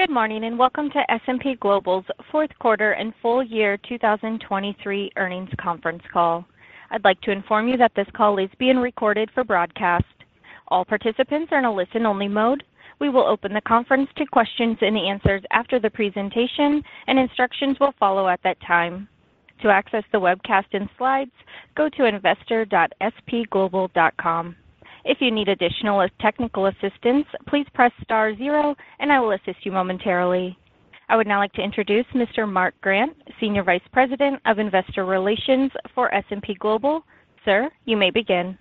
Good morning, and welcome to S&P Global's fourth quarter and full year 2023 earnings conference call. I'd like to inform you that this call is being recorded for broadcast. All participants are in a listen-only mode. We will open the conference to questions and answers after the presentation, and instructions will follow at that time. To access the webcast and slides, go to investor.spglobal.com. If you need additional technical assistance, please press star zero, and I will assist you momentarily. I would now like to introduce Mr. Mark Grant, Senior Vice President of Investor Relations for S&P Global. Sir, you may begin.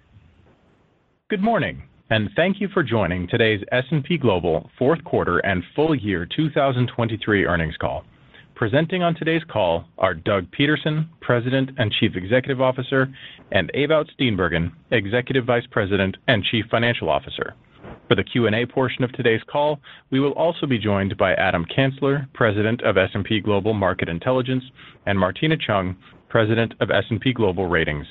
Good morning, and thank you for joining today's S&P Global fourth quarter and full year 2023 earnings call. Presenting on today's call are Doug Peterson, President and Chief Executive Officer, and Ewout Steenbergen, Executive Vice President and Chief Financial Officer. For the Q&A portion of today's call, we will also be joined by Adam Kansler, President of S&P Global Market Intelligence, and Martina Cheung, President of S&P Global Ratings.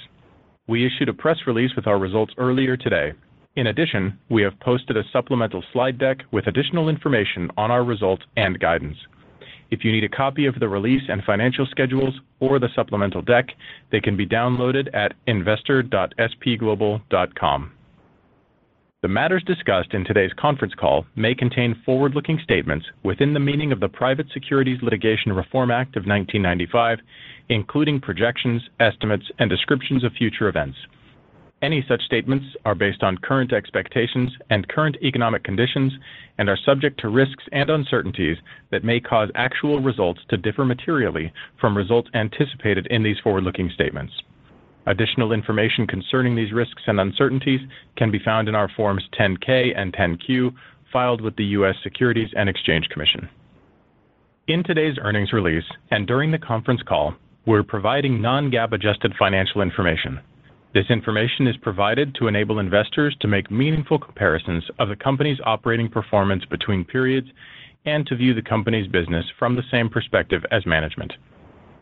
We issued a press release with our results earlier today. In addition, we have posted a supplemental slide deck with additional information on our results and guidance. If you need a copy of the release and financial schedules or the supplemental deck, they can be downloaded at investor.spglobal.com. The matters discussed in today's conference call may contain forward-looking statements within the meaning of the Private Securities Litigation Reform Act of 1995, including projections, estimates, and descriptions of future events. Any such statements are based on current expectations and current economic conditions and are subject to risks and uncertainties that may cause actual results to differ materially from results anticipated in these forward-looking statements. Additional information concerning these risks and uncertainties can be found in our Forms 10-K and 10-Q, filed with the U.S. Securities and Exchange Commission. In today's earnings release and during the conference call, we're providing non-GAAP adjusted financial information. This information is provided to enable investors to make meaningful comparisons of the company's operating performance between periods and to view the company's business from the same perspective as management.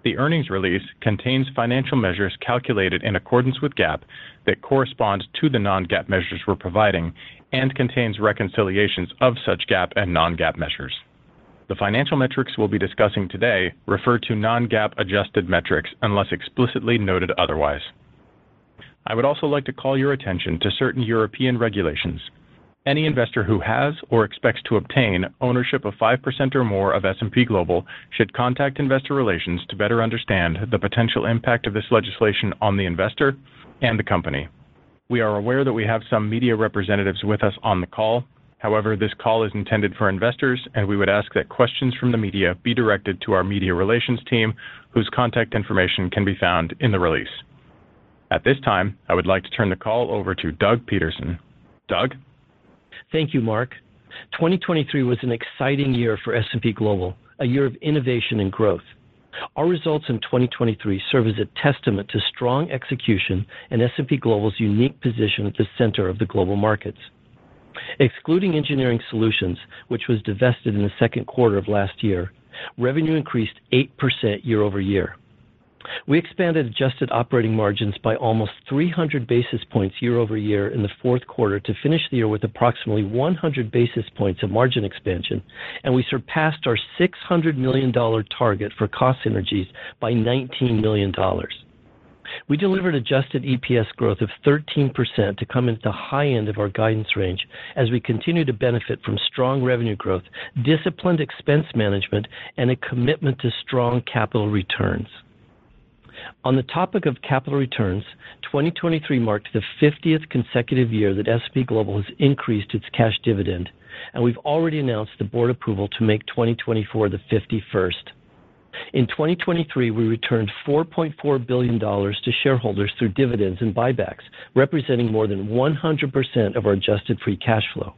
The earnings release contains financial measures calculated in accordance with GAAP that correspond to the non-GAAP measures we're providing and contains reconciliations of such GAAP and non-GAAP measures. The financial metrics we'll be discussing today refer to non-GAAP adjusted metrics, unless explicitly noted otherwise. I would also like to call your attention to certain European regulations. Any investor who has or expects to obtain ownership of 5% or more of S&P Global should contact Investor Relations to better understand the potential impact of this legislation on the investor and the company. We are aware that we have some media representatives with us on the call. However, this call is intended for investors, and we would ask that questions from the media be directed to our media relations team, whose contact information can be found in the release. At this time, I would like to turn the call over to Doug Peterson. Doug? Thank you, Mark. 2023 was an exciting year for S&P Global, a year of innovation and growth. Our results in 2023 serve as a testament to strong execution and S&P Global's unique position at the center of the global markets. Excluding Engineering Solutions, which was divested in the second quarter of last year, revenue increased 8% year-over-year. We expanded adjusted operating margins by almost 300 basis points year-over-year in the fourth quarter to finish the year with approximately 100 basis points of margin expansion, and we surpassed our $600 million target for cost synergies by $19 million. We delivered adjusted EPS growth of 13% to come into the high end of our guidance range as we continue to benefit from strong revenue growth, disciplined expense management, and a commitment to strong capital returns. On the topic of capital returns, 2023 marked the 50th consecutive year that S&P Global has increased its cash dividend, and we've already announced the board approval to make 2024 the 51st. In 2023, we returned $4.4 billion to shareholders through dividends and buybacks, representing more than 100% of our adjusted free cash flow.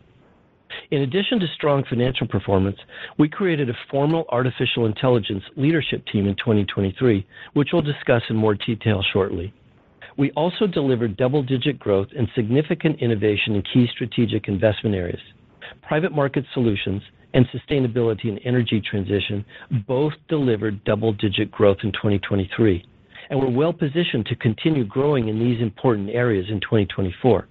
In addition to strong financial performance, we created a formal artificial intelligence leadership team in 2023, which we'll discuss in more detail shortly. We also delivered double-digit growth and significant innovation in key strategic investment areas. Private Market Solutions and Sustainability and Energy Transition both delivered double-digit growth in 2023, and we're well positioned to continue growing in these important areas in 2024.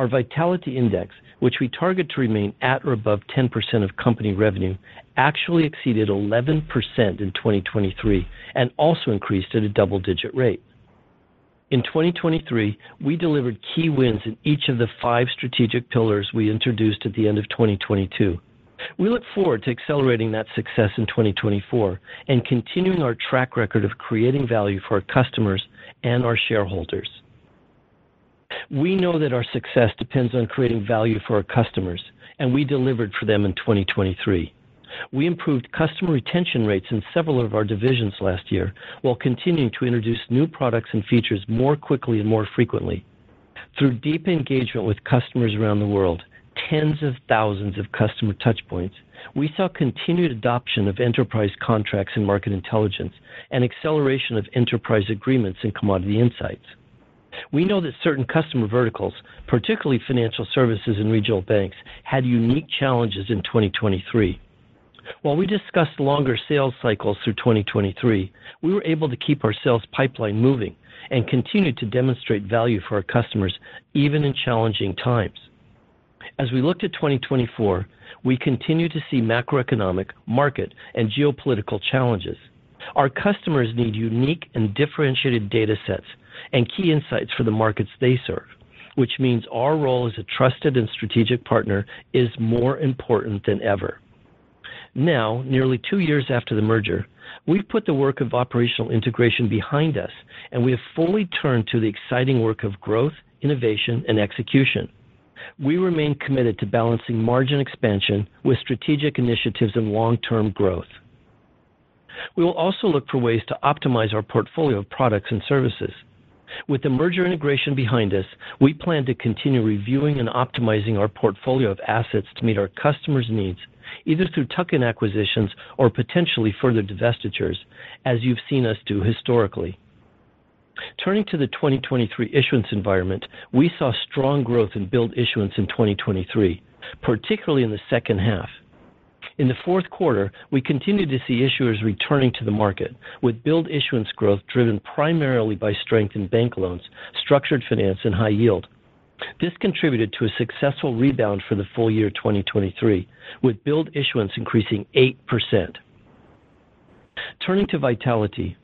Our Vitality Index, which we target to remain at or above 10% of company revenue, actually exceeded 11% in 2023 and also increased at a double-digit rate. In 2023, we delivered key wins in each of the five strategic pillars we introduced at the end of 2022. We look forward to accelerating that success in 2024 and continuing our track record of creating value for our customers and our shareholders. We know that our success depends on creating value for our customers, and we delivered for them in 2023. We improved customer retention rates in several of our divisions last year while continuing to introduce new products and features more quickly and more frequently. Through deep engagement with customers around the world, tens of thousands of customer touchpoints, we saw continued adoption of enterprise contracts in Market Intelligence and acceleration of enterprise agreements in Commodity Insights. We know that certain customer verticals, particularly financial services and regional banks, had unique challenges in 2023. While we discussed longer sales cycles through 2023, we were able to keep our sales pipeline moving and continue to demonstrate value for our customers even in challenging times. As we looked at 2024, we continue to see macroeconomic, market, and geopolitical challenges. Our customers need unique and differentiated data sets and key insights for the markets they serve, which means our role as a trusted and strategic partner is more important than ever. Now, nearly two years after the merger, we've put the work of operational integration behind us, and we have fully turned to the exciting work of growth, innovation, and execution. We remain committed to balancing margin expansion with strategic initiatives and long-term growth. We will also look for ways to optimize our portfolio of products and services. With the merger integration behind us, we plan to continue reviewing and optimizing our portfolio of assets to meet our customers' needs, either through tuck-in acquisitions or potentially further divestitures, as you've seen us do historically. Turning to the 2023 issuance environment, we saw strong growth in billed issuance in 2023, particularly in the second half. In the fourth quarter, we continued to see issuers returning to the market, with billed issuance growth driven primarily by strength in bank loans, structured finance, and high yield. This contributed to a successful rebound for the full year 2023, with billed issuance increasing 8%. Turning to Vitality,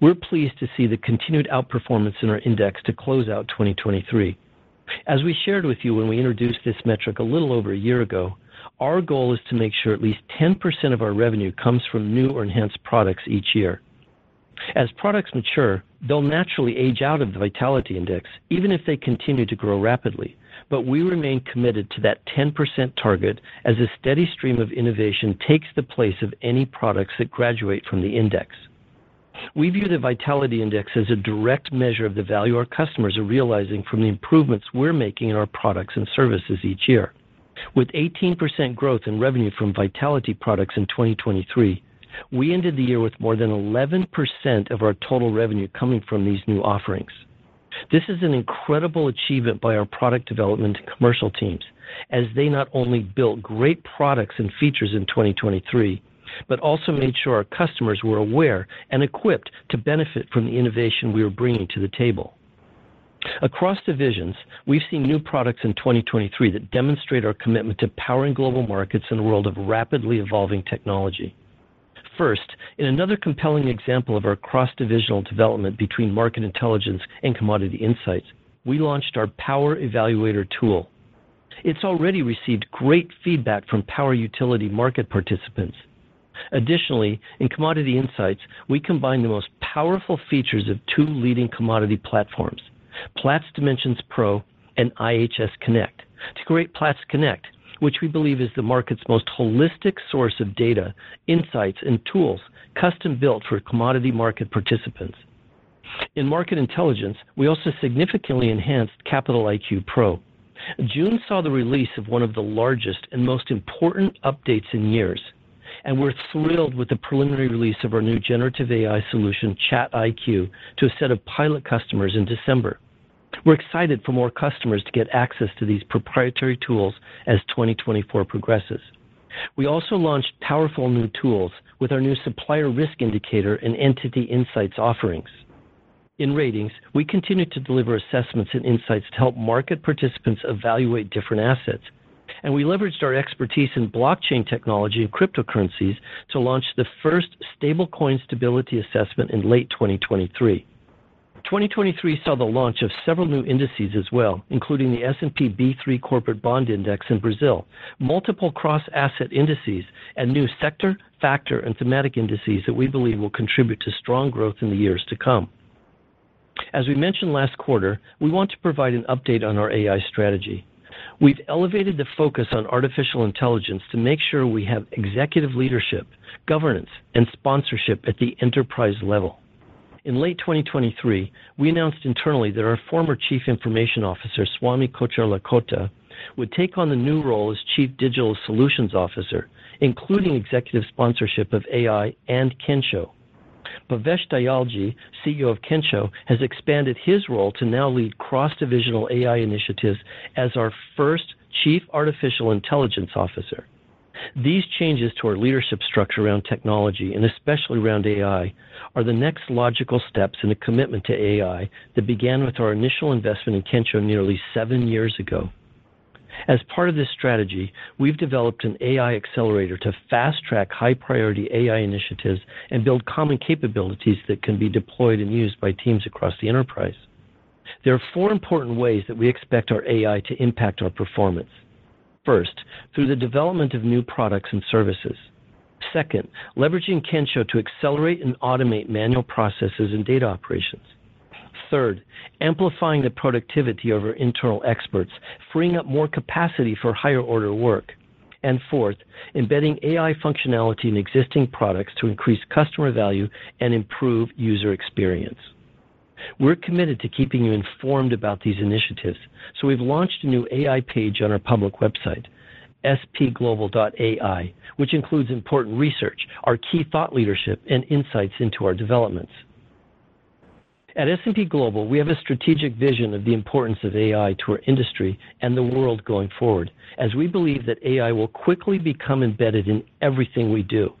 we're pleased to see the continued outperformance in our index to close out 2023. As we shared with you when we introduced this metric a little over a year ago, our goal is to make sure at least 10% of our revenue comes from new or enhanced products each year. As products mature, they'll naturally age out of the Vitality Index, even if they continue to grow rapidly. But we remain committed to that 10% target as a steady stream of innovation takes the place of any products that graduate from the index. We view the Vitality Index as a direct measure of the value our customers are realizing from the improvements we're making in our products and services each year. With 18% growth in revenue from Vitality products in 2023, we ended the year with more than 11% of our total revenue coming from these new offerings. This is an incredible achievement by our product development and commercial teams, as they not only built great products and features in 2023 but also made sure our customers were aware and equipped to benefit from the innovation we were bringing to the table. Across divisions, we've seen new products in 2023 that demonstrate our commitment to powering global markets in a world of rapidly evolving technology. First, in another compelling example of our cross-divisional development between Market Intelligence and Commodity Insights, we launched our Power Evaluator tool. It's already received great feedback from power utility market participants. Additionally, in Commodity Insights, we combine the most powerful features of two leading commodity platforms, Platts Dimensions Pro and IHS Connect, to create Platts Connect, which we believe is the market's most holistic source of data, insights, and tools custom-built for commodity market participants. In Market Intelligence, we also significantly enhanced Capital IQ Pro. June saw the release of one of the largest and most important updates in years, and we're thrilled with the preliminary release of our new generative AI solution, Chat IQ, to a set of pilot customers in December. We're excited for more customers to get access to these proprietary tools as 2024 progresses. We also launched powerful new tools with our new Supplier Risk Indicator and Entity Insights offerings. In ratings, we continue to deliver assessments and insights to help market participants evaluate different assets, and we leveraged our expertise in blockchain technology and cryptocurrencies to launch the first stablecoin stability assessment in late 2023. 2023 saw the launch of several new indices as well, including the S&P B3 Corporate Bond Index in Brazil, multiple cross-asset indices, and new sector, factor, and thematic indices that we believe will contribute to strong growth in the years to come. As we mentioned last quarter, we want to provide an update on our AI strategy. We've elevated the focus on artificial intelligence to make sure we have executive leadership, governance, and sponsorship at the enterprise level. In late 2023, we announced internally that our former Chief Information Officer, Swami Kocherlakota, would take on the new role as Chief Digital Solutions Officer, including executive sponsorship of AI and Kensho. Bhavesh Dayalji, CEO of Kensho, has expanded his role to now lead cross-divisional AI initiatives as our first Chief Artificial Intelligence Officer. These changes to our leadership structure around technology, and especially around AI, are the next logical steps in a commitment to AI that began with our initial investment in Kensho nearly seven years ago. As part of this strategy, we've developed an AI accelerator to fast-track high-priority AI initiatives and build common capabilities that can be deployed and used by teams across the enterprise. There are four important ways that we expect our AI to impact our performance. First, through the development of new products and services. Second, leveraging Kensho to accelerate and automate manual processes and data operations. Third, amplifying the productivity of our internal experts, freeing up more capacity for higher-order work. And fourth, embedding AI functionality in existing products to increase customer value and improve user experience. We're committed to keeping you informed about these initiatives, so we've launched a new AI page on our public website, spglobal.ai, which includes important research, our key thought leadership, and insights into our developments. At S&P Global, we have a strategic vision of the importance of AI to our industry and the world going forward, as we believe that AI will quickly become embedded in everything we do.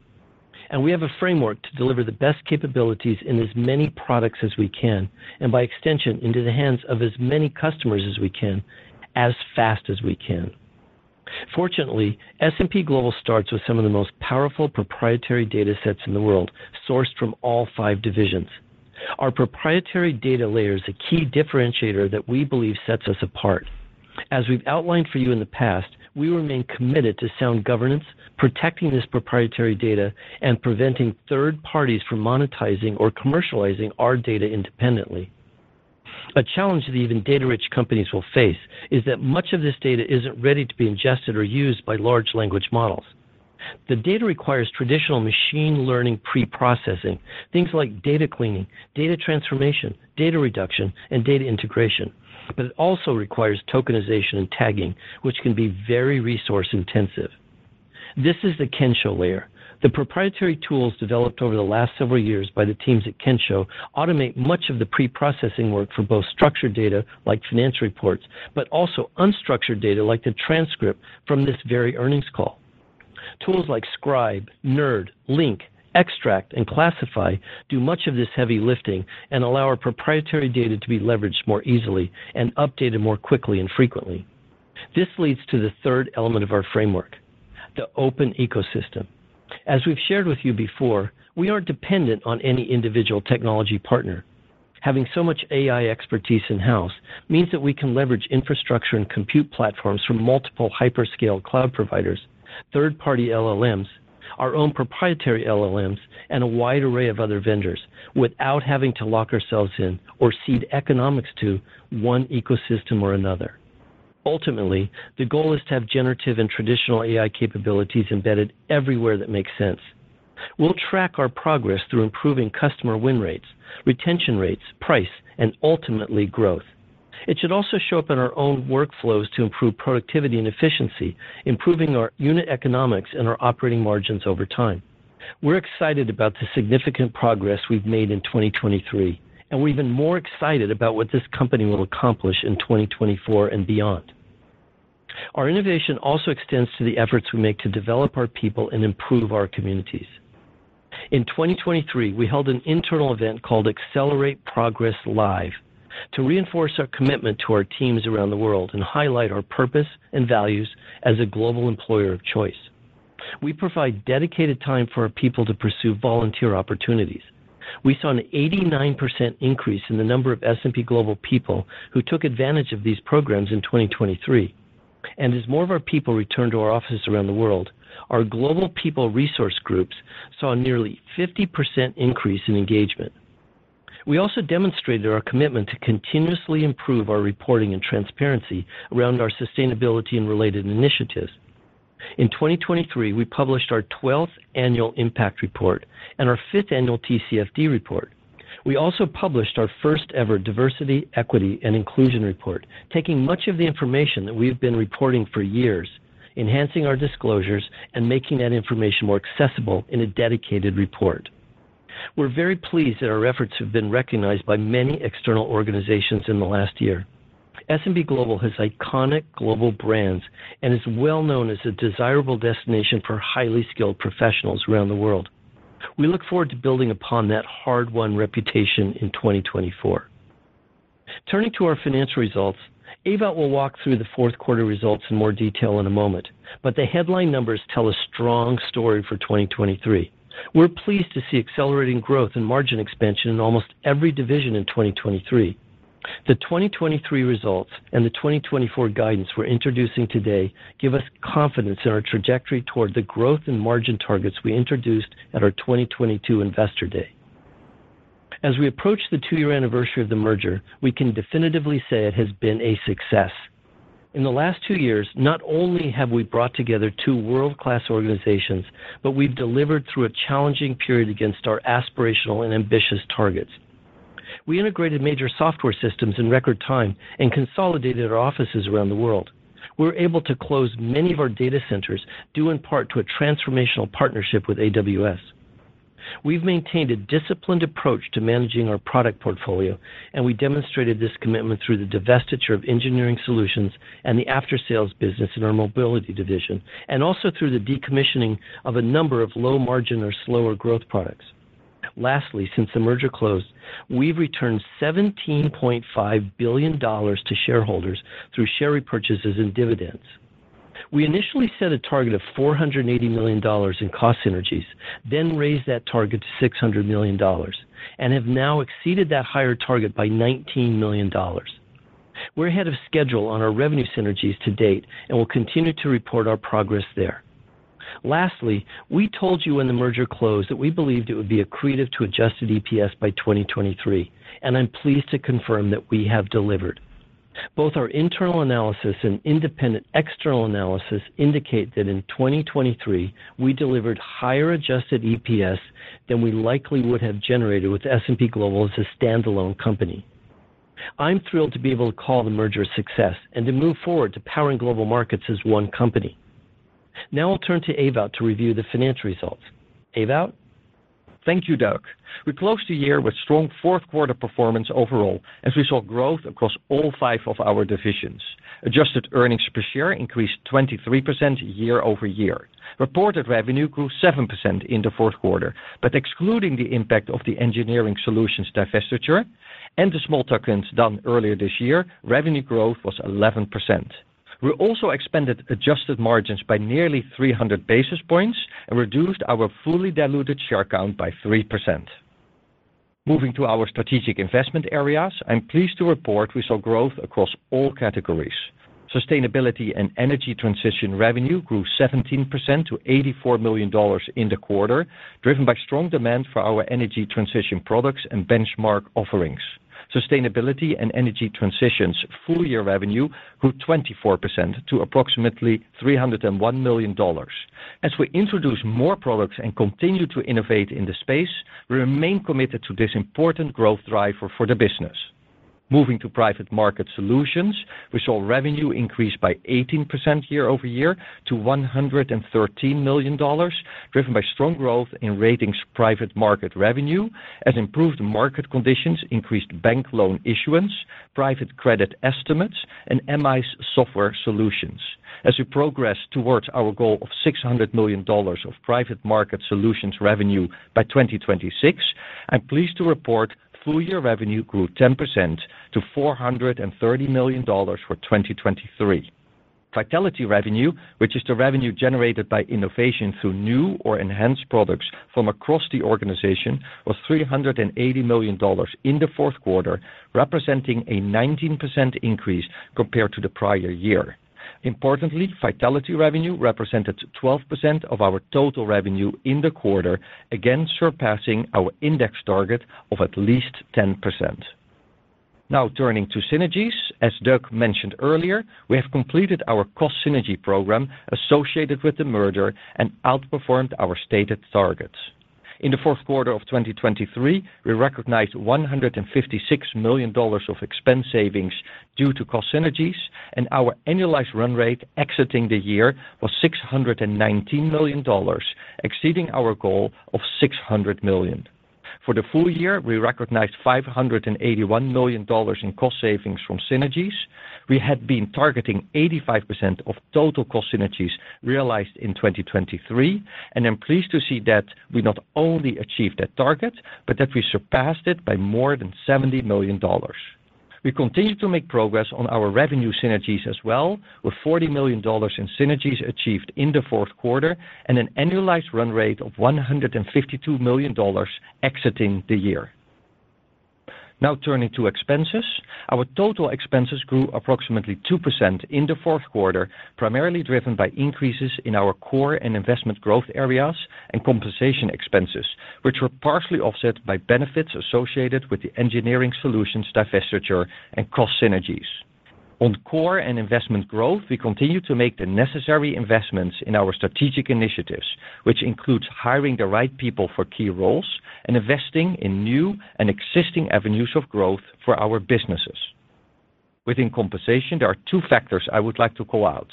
And we have a framework to deliver the best capabilities in as many products as we can, and by extension, into the hands of as many customers as we can, as fast as we can. Fortunately, S&P Global starts with some of the most powerful proprietary data sets in the world, sourced from all five divisions. Our proprietary data layer is a key differentiator that we believe sets us apart. As we've outlined for you in the past, we remain committed to sound governance, protecting this proprietary data, and preventing third parties from monetizing or commercializing our data independently. A challenge that even data-rich companies will face is that much of this data isn't ready to be ingested or used by large language models. The data requires traditional machine learning pre-processing, things like data cleaning, data transformation, data reduction, and data integration. But it also requires tokenization and tagging, which can be very resource-intensive. This is the Kensho layer. The proprietary tools developed over the last several years by the teams at Kensho automate much of the pre-processing work for both structured data, like financial reports, but also unstructured data, like the transcript from this very earnings call. Tools like Scribe, Nerd, Link, Extract, and Classify do much of this heavy lifting and allow our proprietary data to be leveraged more easily and updated more quickly and frequently. This leads to the third element of our framework, the open ecosystem. As we've shared with you before, we aren't dependent on any individual technology partner. Having so much AI expertise in-house means that we can leverage infrastructure and compute platforms from multiple hyperscale cloud providers, third-party LLMs, our own proprietary LLMs, and a wide array of other vendors, without having to lock ourselves in or cede economics to one ecosystem or another. Ultimately, the goal is to have generative and traditional AI capabilities embedded everywhere that makes sense. We'll track our progress through improving customer win rates, retention rates, price, and ultimately, growth. It should also show up in our own workflows to improve productivity and efficiency, improving our unit economics and our operating margins over time. We're excited about the significant progress we've made in 2023, and we're even more excited about what this company will accomplish in 2024 and beyond. Our innovation also extends to the efforts we make to develop our people and improve our communities. In 2023, we held an internal event called Accelerate Progress Live to reinforce our commitment to our teams around the world and highlight our purpose and values as a global employer of choice. We provide dedicated time for our people to pursue volunteer opportunities. We saw an 89% increase in the number of S&P Global people who took advantage of these programs in 2023. And As more of our people returned to our offices around the world, our global people resource groups saw a nearly 50% increase in engagement. We also demonstrated our commitment to continuously improve our reporting and transparency around our sustainability and related initiatives. In 2023, we published our 12th annual impact report and our 5th annual TCFD report. We also published our first-ever diversity, equity, and inclusion report, taking much of the information that we've been reporting for years, enhancing our disclosures, and making that information more accessible in a dedicated report. We're very pleased that our efforts have been recognized by many external organizations in the last year. S&P Global has iconic global brands and is well known as a desirable destination for highly skilled professionals around the world. We look forward to building upon that hard-won reputation in 2024. Turning to our financial results, Ewout will walk through the fourth quarter results in more detail in a moment, but the headline numbers tell a strong story for 2023. We're pleased to see accelerating growth and margin expansion in almost every division in 2023. The 2023 results and the 2024 guidance we're introducing today give us confidence in our trajectory toward the growth and margin targets we introduced at our 2022 Investor Day. As we approach the two-year anniversary of the merger, we can definitively say it has been a success. In the last two years, not only have we brought together two world-class organizations, but we've delivered through a challenging period against our aspirational and ambitious targets. We integrated major software systems in record time and consolidated our offices around the world. We were able to close many of our data centers due in part to a transformational partnership with AWS. We've maintained a disciplined approach to managing our product portfolio, and we demonstrated this commitment through the divestiture of engineering solutions and the after-sales business in our mobility division, and also through the decommissioning of a number of low-margin or slower growth products. Lastly, since the merger closed, we've returned $17.5 billion to shareholders through share repurchases and dividends. We initially set a target of $480 million in cost synergies, then raised that target to $600 million, and have now exceeded that higher target by $19 million. We're ahead of schedule on our revenue synergies to date and will continue to report our progress there. Lastly, we told you when the merger closed that we believed it would be accretive to adjusted EPS by 2023, and I'm pleased to confirm that we have delivered. Both our internal analysis and independent external analysis indicate that in 2023, we delivered higher adjusted EPS than we likely would have generated with S&P Global as a standalone company. I'm thrilled to be able to call the merger a success and to move forward to powering global markets as one company. Now I'll turn to Ewout to review the financial results. Ewout? Thank you, Doug. We closed the year with strong fourth quarter performance overall as we saw growth across all five of our divisions. Adjusted earnings per share increased 23% year-over-year. Reported revenue grew 7% in the fourth quarter, but excluding the impact of the engineering solutions divestiture and the small tuck-ins done earlier this year, revenue growth was 11%. We also expanded adjusted margins by nearly 300 basis points and reduced our fully diluted share count by 3%. Moving to our strategic investment areas, I'm pleased to report we saw growth across all categories. Sustainability and energy transition revenue grew 17% to $84 million in the quarter, driven by strong demand for our energy transition products and benchmark offerings. Sustainability and energy transitions full-year revenue grew 24% to approximately $301 million. As we introduce more products and continue to innovate in the space, we remain committed to this important growth driver for the business. Moving to Private market Solutions, we saw revenue increase by 18% year-over-year to $113 million, driven by strong growth in Ratings private market revenue as improved market conditions increased bank loan issuance, private credit estimates, and MI's software solutions. As we progress towards our goal of $600 million of Private market Solutions revenue by 2026, I'm pleased to report full-year revenue grew 10% to $430 million for 2023. Vitality revenue, which is the revenue generated by innovation through new or enhanced products from across the organization, was $380 million in the fourth quarter, representing a 19% increase compared to the prior year. Importantly, Vitality revenue represented 12% of our total revenue in the quarter, again surpassing our index target of at least 10%. Now turning to synergies, as Doug mentioned earlier, we have completed our cost synergy program associated with the merger and outperformed our stated targets. In the fourth quarter of 2023, we recognized $156 million of expense savings due to cost synergies, and our annualized run rate exiting the year was $619 million, exceeding our goal of $600 million. For the full year, we recognized $581 million in cost savings from synergies. We had been targeting 85% of total cost synergies realized in 2023, and I'm pleased to see that we not only achieved that target, but that we surpassed it by more than $70 million. We continue to make progress on our revenue synergies as well, with $40 million in synergies achieved in the fourth quarter and an annualized run rate of $152 million exiting the year. Now turning to expenses, our total expenses grew approximately 2% in the fourth quarter, primarily driven by increases in our core and investment growth areas and compensation expenses, which were partially offset by benefits associated with the Engineering Solutions divestiture and cost synergies. On core and investment growth, we continue to make the necessary investments in our strategic initiatives, which includes hiring the right people for key roles and investing in new and existing avenues of growth for our businesses. Within compensation, there are two factors I would like to call out.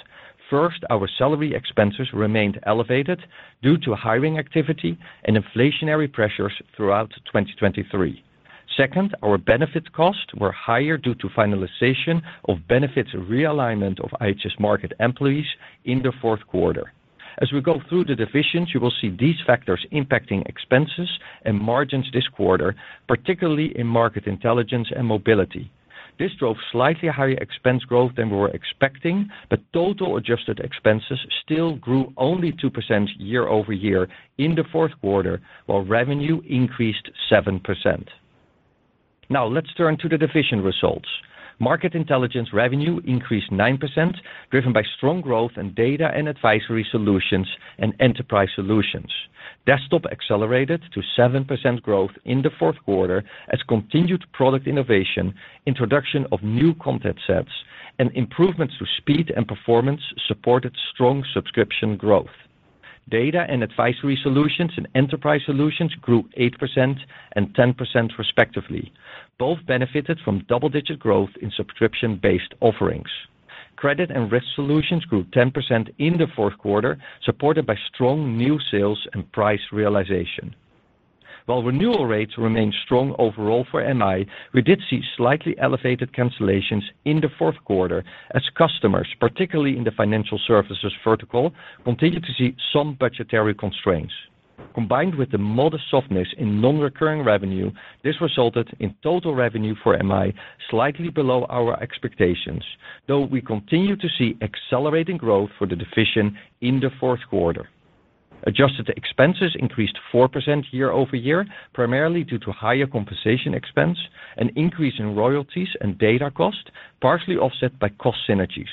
First, our salary expenses remained elevated due to hiring activity and inflationary pressures throughout 2023. Second, our benefit costs were higher due to finalization of benefits realignment of IHS Markit employees in the fourth quarter. As we go through the divisions, you will see these factors impacting expenses and margins this quarter, particularly in Market Intelligence and Mobility. This drove slightly higher expense growth than we were expecting, but total adjusted expenses still grew only 2% year-over-year in the fourth quarter, while revenue increased 7%. Now let's turn to the division results. Market Intelligence revenue increased 9%, driven by strong growth in Data and Advisory Solutions and Enterprise Solutions. Desktop accelerated to 7% growth in the fourth quarter as continued product innovation, introduction of new content sets, and improvements to speed and performance supported strong subscription growth. Data and Advisory Solutions and Enterprise Solutions grew 8% and 10% respectively. Both benefited from double-digit growth in subscription-based offerings. Credit and Risk Solutions grew 10% in the fourth quarter, supported by strong new sales and price realization. While renewal rates remained strong overall for MI, we did see slightly elevated cancellations in the fourth quarter as customers, particularly in the financial services vertical, continued to see some budgetary constraints. Combined with the modest softness in non-recurring revenue, this resulted in total revenue for MI slightly below our expectations, though we continue to see accelerating growth for the division in the fourth quarter. Adjusted expenses increased 4% year-over-year, primarily due to higher compensation expense, an increase in royalties and data cost, partially offset by cost synergies.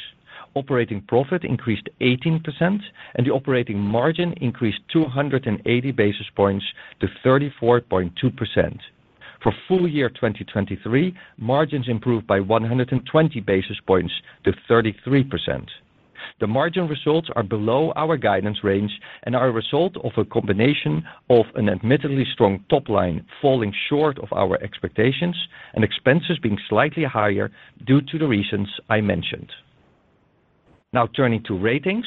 Operating profit increased 18%, and the operating margin increased 280 basis points to 34.2%. For full year 2023, margins improved by 120 basis points to 33%. The margin results are below our guidance range and are a result of a combination of an admittedly strong top line falling short of our expectations and expenses being slightly higher due to the reasons I mentioned. Now turning to ratings.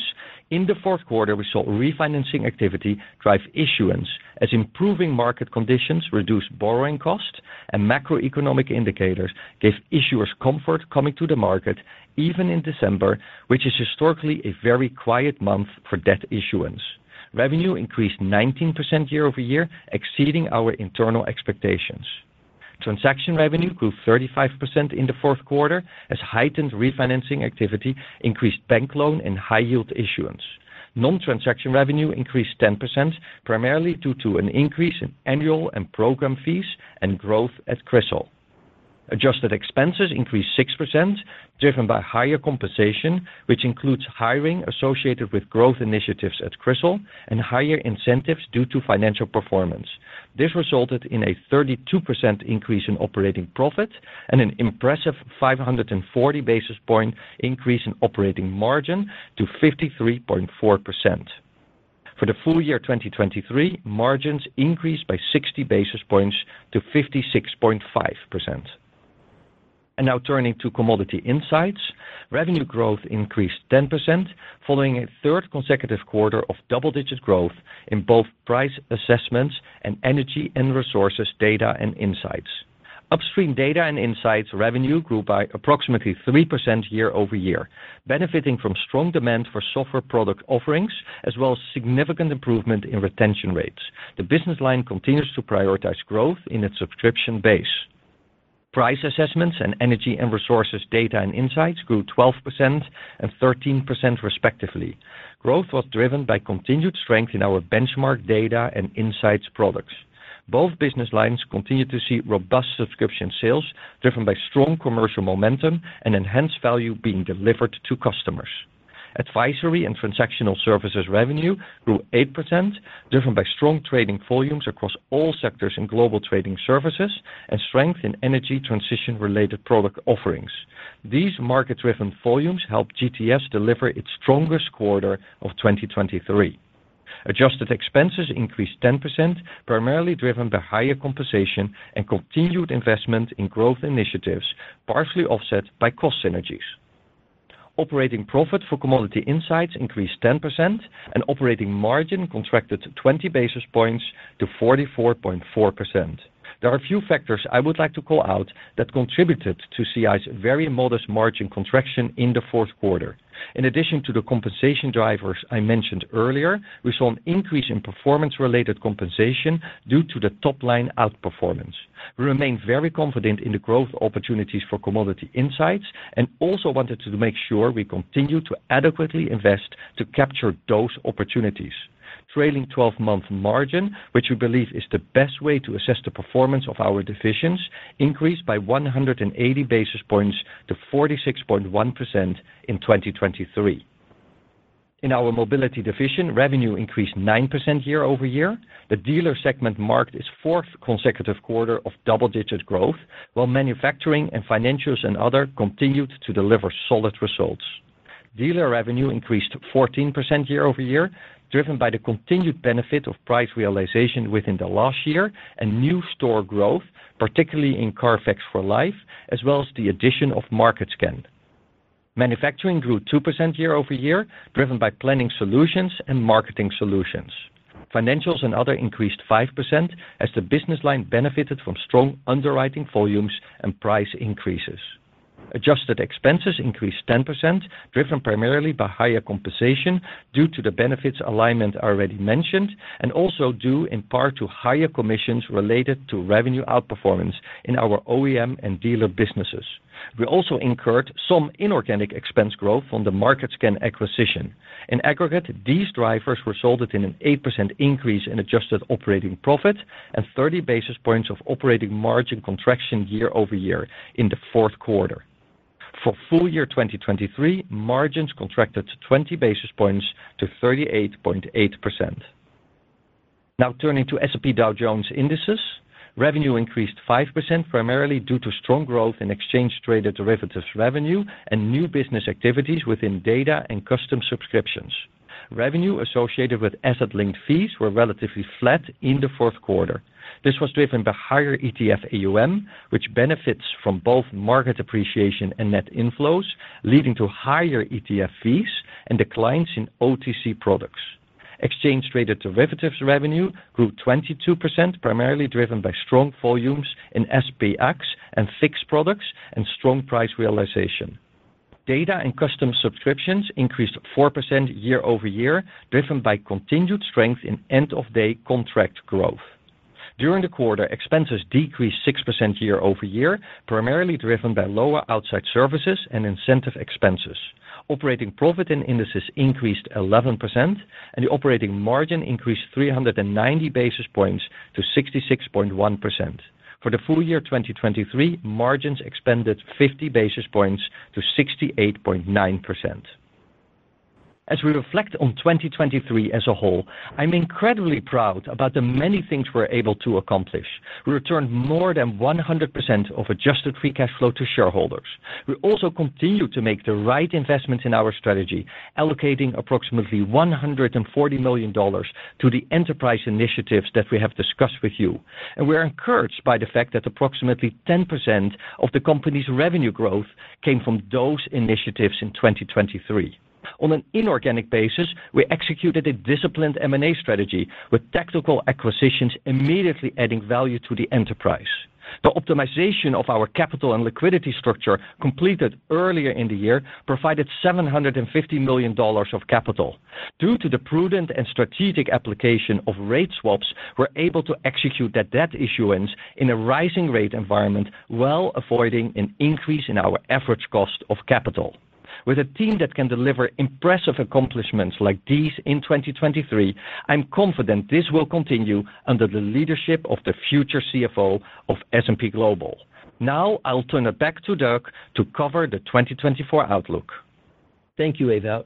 In the fourth quarter, we saw refinancing activity drive issuance as improving market conditions reduced borrowing costs and macroeconomic indicators gave issuers comfort coming to the market even in December, which is historically a very quiet month for debt issuance. Revenue increased 19% year-over-year, exceeding our internal expectations. Transaction revenue grew 35% in the fourth quarter as heightened refinancing activity increased bank loan and high yield issuance. Non-transaction revenue increased 10%, primarily due to an increase in annual and program fees and growth at CRISIL. Adjusted expenses increased 6%, driven by higher compensation, which includes hiring associated with growth initiatives at CRISIL and higher incentives due to financial performance. This resulted in a 32% increase in operating profit and an impressive 540 basis point increase in operating margin to 53.4%. For the full year 2023, margins increased by 60 basis points to 56.5%. And now turning to Commodity Insights. Revenue growth increased 10%, following a third consecutive quarter of double-digit growth in both price assessments and energy and resources data and insights. Upstream data and insights revenue grew by approximately 3% year-over-year, benefiting from strong demand for software product offerings, as well as significant improvement in retention rates. The business line continues to prioritize growth in its subscription base. Price assessments and energy and resources data and insights grew 12% and 13% respectively. Growth was driven by continued strength in our benchmark data and insights products. Both business lines continue to see robust subscription sales, driven by strong commercial momentum and enhanced value being delivered to customers. Advisory and transactional services revenue grew 8%, driven by strong trading volumes across all sectors in global trading services and strength in energy transition-related product offerings. These market-driven volumes helped GTS deliver its strongest quarter of 2023. Adjusted expenses increased 10%, primarily driven by higher compensation and continued investment in growth initiatives, partially offset by cost synergies. Operating profit for Commodity Insights increased 10%, and operating margin contracted 20 basis points to 44.4%. There are a few factors I would like to call out that contributed to CI's very modest margin contraction in the fourth quarter. In addition to the compensation drivers I mentioned earlier, we saw an increase in performance-related compensation due to the top-line outperformance. We remain very confident in the growth opportunities for Commodity Insights and also wanted to make sure we continue to adequately invest to capture those opportunities. Trailing 12-month margin, which we believe is the best way to assess the performance of our divisions, increased by 180 basis points to 46.1% in 2023. In our Mobility division, revenue increased 9% year-over-year. The dealer segment marked its fourth consecutive quarter of double-digit growth, while manufacturing and financials and other continued to deliver solid results. Dealer revenue increased 14% year-over-year, driven by the continued benefit of price realization within the last year and new store growth, particularly in CARFAX for Life, as well as the addition of MarketScan. Manufacturing grew 2% year-over-year, driven by planning solutions and marketing solutions. Financials and other increased 5% as the business line benefited from strong underwriting volumes and price increases. Adjusted expenses increased 10%, driven primarily by higher compensation due to the benefits alignment already mentioned, and also due in part to higher commissions related to revenue outperformance in our OEM and dealer businesses. We also incurred some inorganic expense growth on the MarketScan acquisition. In aggregate, these drivers resulted in an 8% increase in adjusted operating profit and 30 basis points of operating margin contraction year-over-year in the fourth quarter. For full year 2023, margins contracted 20 basis points to 38.8%. Now turning to S&P Dow Jones Indices. Revenue increased 5%, primarily due to strong growth in exchange-traded derivatives revenue and new business activities within data and custom subscriptions. Revenue associated with asset-linked fees were relatively flat in the fourth quarter. This was driven by higher ETF AUM, which benefits from both market appreciation and net inflows, leading to higher ETF fees and declines in OTC products. Exchange-traded derivatives revenue grew 22%, primarily driven by strong volumes in SPX and VIX products and strong price realization. Data and custom subscriptions increased 4% year-over-year, driven by continued strength in end-of-day contract growth. During the quarter, expenses decreased 6% year-over-year, primarily driven by lower outside services and incentive expenses. Operating profit in Indices increased 11%, and the operating margin increased 390 basis points to 66.1%. For the full year 2023, margins expanded 50 basis points to 68.9%. As we reflect on 2023 as a whole, I'm incredibly proud about the many things we're able to accomplish. We returned more than 100% of adjusted free cash flow to shareholders. We also continue to make the right investments in our strategy, allocating approximately $140 million to the enterprise initiatives that we have discussed with you. And We are encouraged by the fact that approximately 10% of the company's revenue growth came from those initiatives in 2023. On an inorganic basis, we executed a disciplined M&A strategy, with tactical acquisitions immediately adding value to the enterprise. The optimization of our capital and liquidity structure, completed earlier in the year, provided $750 million of capital. Due to the prudent and strategic application of rate swaps, we're able to execute that debt issuance in a rising rate environment, while avoiding an increase in our average cost of capital. With a team that can deliver impressive accomplishments like these in 2023, I'm confident this will continue under the leadership of the future CFO of S&P Global. Now, I'll turn it back to Doug to cover the 2024 outlook. Thank you, Ewout.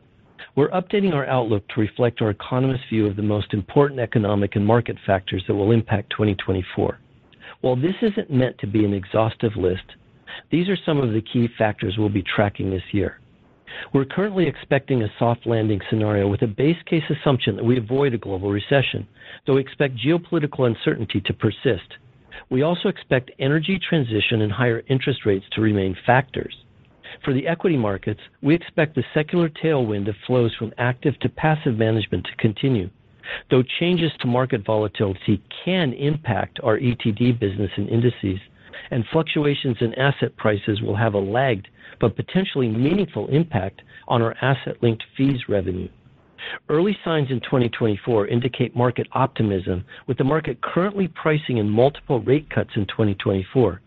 We're updating our outlook to reflect our economist view of the most important economic and market factors that will impact 2024. While this isn't meant to be an exhaustive list, these are some of the key factors we'll be tracking this year. We're currently expecting a soft landing scenario with a base case assumption that we avoid a global recession, though we expect geopolitical uncertainty to persist. We also expect energy transition and higher interest rates to remain factors. For the equity markets, we expect the secular tailwind of flows from active to passive management to continue, though changes to market volatility can impact our ETD business and Indices, and fluctuations in asset prices will have a lagged but potentially meaningful impact on our asset-linked fees revenue. Early signs in 2024 indicate market optimism, with the market currently pricing in multiple rate cuts in 2024.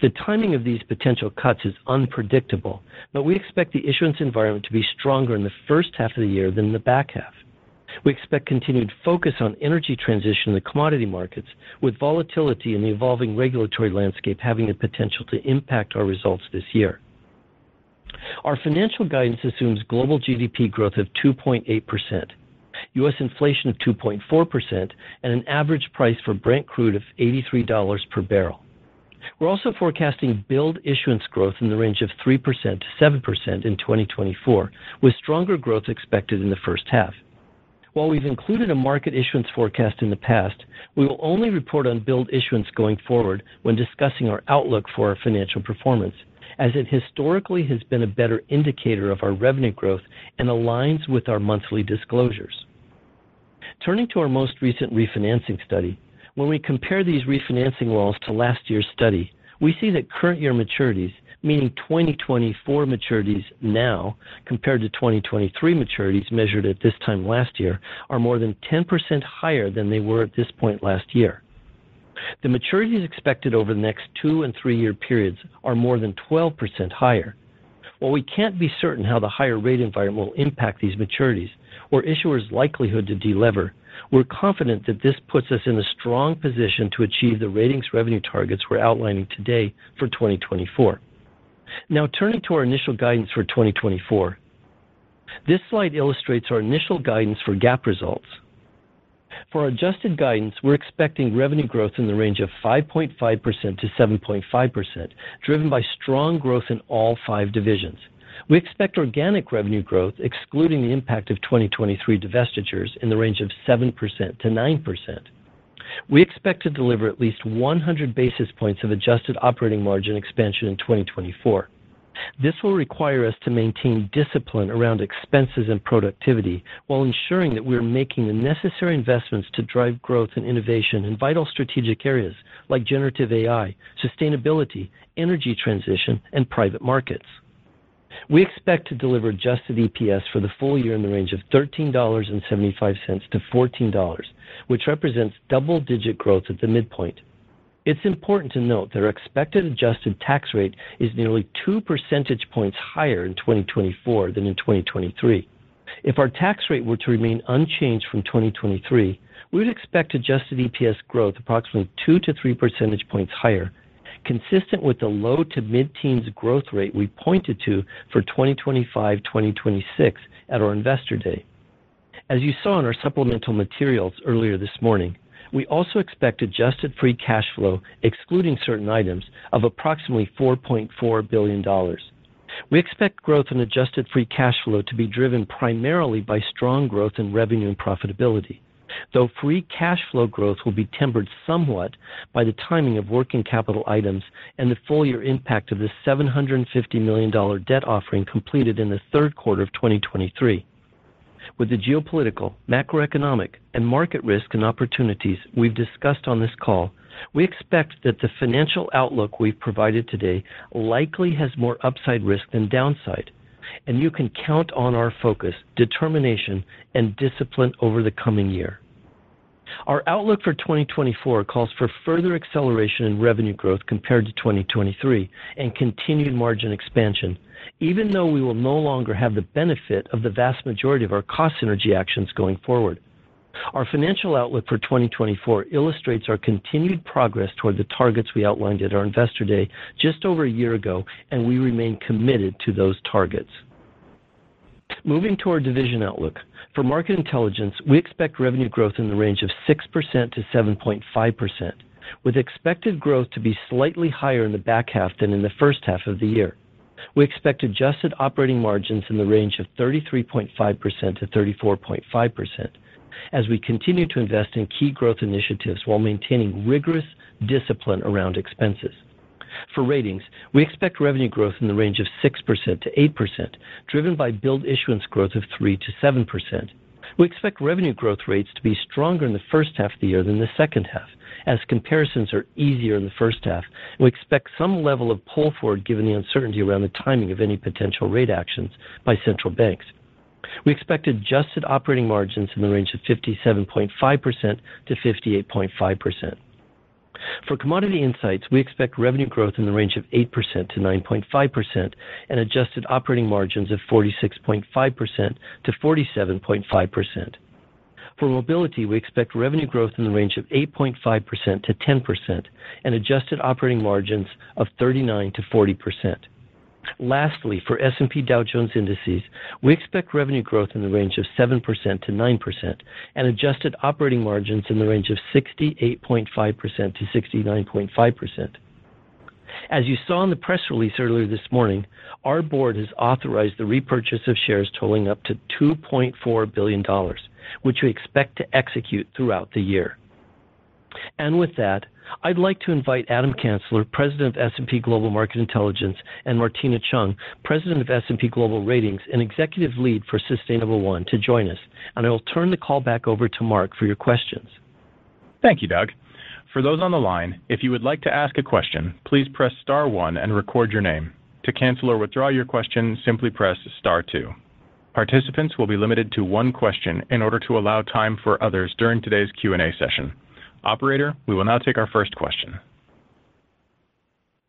The timing of these potential cuts is unpredictable, but we expect the issuance environment to be stronger in the first half of the year than the back half. We expect continued focus on energy transition in the commodity markets, with volatility in the evolving regulatory landscape having the potential to impact our results this year. Our financial guidance assumes global GDP growth of 2.8%, U.S. inflation of 2.4%, and an average price for Brent crude of $83 per barrel. We're also forecasting billed issuance growth in the range of 3% to 7% in 2024, with stronger growth expected in the first half. While we've included a market issuance forecast in the past, we will only report on billed issuance going forward when discussing our outlook for our financial performance, as it historically has been a better indicator of our revenue growth and aligns with our monthly disclosures. Turning to our most recent refinancing study, when we compare these refinancing walls to last year's study, we see that current year maturities, meaning 2024 maturities now, compared to 2023 maturities measured at this time last year, are more than 10% higher than they were at this point last year. The maturities expected over the next two and three-year periods are more than 12% higher. While we can't be certain how the higher rate environment will impact these maturities or issuers' likelihood to delever, we're confident that this puts us in a strong position to achieve the ratings revenue targets we're outlining today for 2024. Now, turning to our initial guidance for 2024. This slide illustrates our initial guidance for GAAP results. For our adjusted guidance, we're expecting revenue growth in the range of 5.5%-7.5%, driven by strong growth in all five divisions. We expect organic revenue growth, excluding the impact of 2023 divestitures, in the range of 7%-9%. We expect to deliver at least 100 basis points of adjusted operating margin expansion in 2024. This will require us to maintain discipline around expenses and productivity while ensuring that we are making the necessary investments to drive growth and innovation in vital strategic areas like generative AI, sustainability, energy transition, and private markets. We expect to deliver adjusted EPS for the full year in the range of $13.75-$14, which represents double-digit growth at the midpoint. It's important to note that our expected adjusted tax rate is nearly 2 percentage points higher in 2024 than in 2023. If our tax rate were to remain unchanged from 2023, we would expect adjusted EPS growth approximately 2-3 percentage points higher, consistent with the low to mid-teens growth rate we pointed to for 2025-2026 at our Investor Day. As you saw in our supplemental materials earlier this morning, we also expect adjusted free cash flow, excluding certain items, of approximately $4.4 billion. We expect growth in adjusted free cash flow to be driven primarily by strong growth in revenue and profitability, though free cash flow growth will be tempered somewhat by the timing of working capital items and the full year impact of the $750 million debt offering completed in the third quarter of 2023. With the geopolitical, macroeconomic, and market risk and opportunities we've discussed on this call, we expect that the financial outlook we've provided today likely has more upside risk than downside, and you can count on our focus, determination, and discipline over the coming year. Our outlook for 2024 calls for further acceleration in revenue growth compared to 2023 and continued margin expansion, even though we will no longer have the benefit of the vast majority of our cost synergy actions going forward. Our financial outlook for 2024 illustrates our continued progress toward the targets we outlined at our Investor Day just over a year ago, and we remain committed to those targets. Moving to our division outlook. For Market Intelligence, we expect revenue growth in the range of 6%-7.5%, with expected growth to be slightly higher in the back half than in the first half of the year. We expect adjusted operating margins in the range of 33.5%-34.5% as we continue to invest in key growth initiatives while maintaining rigorous discipline around expenses. For Ratings, we expect revenue growth in the range of 6%-8%, driven by billed issuance growth of 3%-7%. We expect revenue growth rates to be stronger in the first half of the year than the second half, as comparisons are easier in the first half. We expect some level of pull forward given the uncertainty around the timing of any potential rate actions by central banks. We expect adjusted operating margins in the range of 57.5%-58.5%. For Commodity Insights, we expect revenue growth in the range of 8%-9.5% and adjusted operating margins of 46.5%-47.5%. For Mobility, we expect revenue growth in the range of 8.5%-10% and adjusted operating margins of 39%-40%. Lastly, for S&P Dow Jones Indices, we expect revenue growth in the range of 7%-9% and adjusted operating margins in the range of 68.5%-69.5%. As you saw in the press release earlier this morning, our board has authorized the repurchase of shares totaling up to $2.4 billion, which we expect to execute throughout the year. And with that, I'd like to invite Adam Kansler, President of S&P Global Market Intelligence, and Martina Cheung, President of S&P Global Ratings and Executive Lead for Sustainable1, to join us, and I will turn the call back over to Mark for your questions. Thank you, Doug. For those on the line, if you would like to ask a question, please press star one and record your name. To cancel or withdraw your question, simply press star two. Participants will be limited to one question in order to allow time for others during today's Q&A session. Operator, we will now take our first question.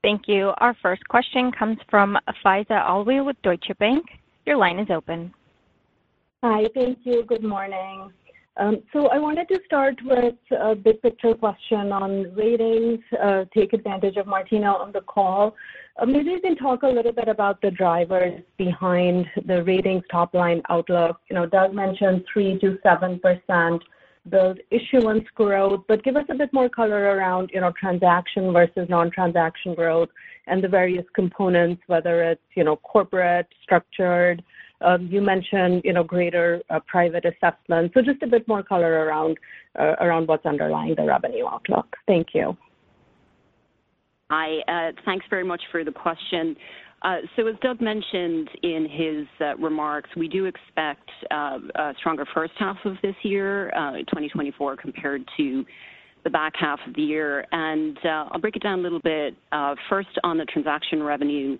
Thank you. Our first question comes from Faiza Alwy with Deutsche Bank. Your line is open. Hi, thank you. Good morning. Um, so I wanted to start with a big picture question on Ratings, uh, take advantage of Martina on the call. Uh, maybe you can talk a little bit about the drivers behind the Ratings top-line outlook. You know, Doug mentioned 3%-7% billed issuance growth, but give us a bit more color around, you know, transaction versus non-transaction growth and the various components, whether it's, you know, corporate, structured. Um, you mentioned, you know, greater uh, private assessment. So just a bit more color around uh, around what's underlying the revenue outlook. Thank you. Hi, uh, thanks very much for the question. Uh, so as Doug mentioned in his uh, remarks, we do expect uh, a stronger first half of this year, 2024, compared to the back half of the year. And I'll break it down a little bit. First, on the transaction revenue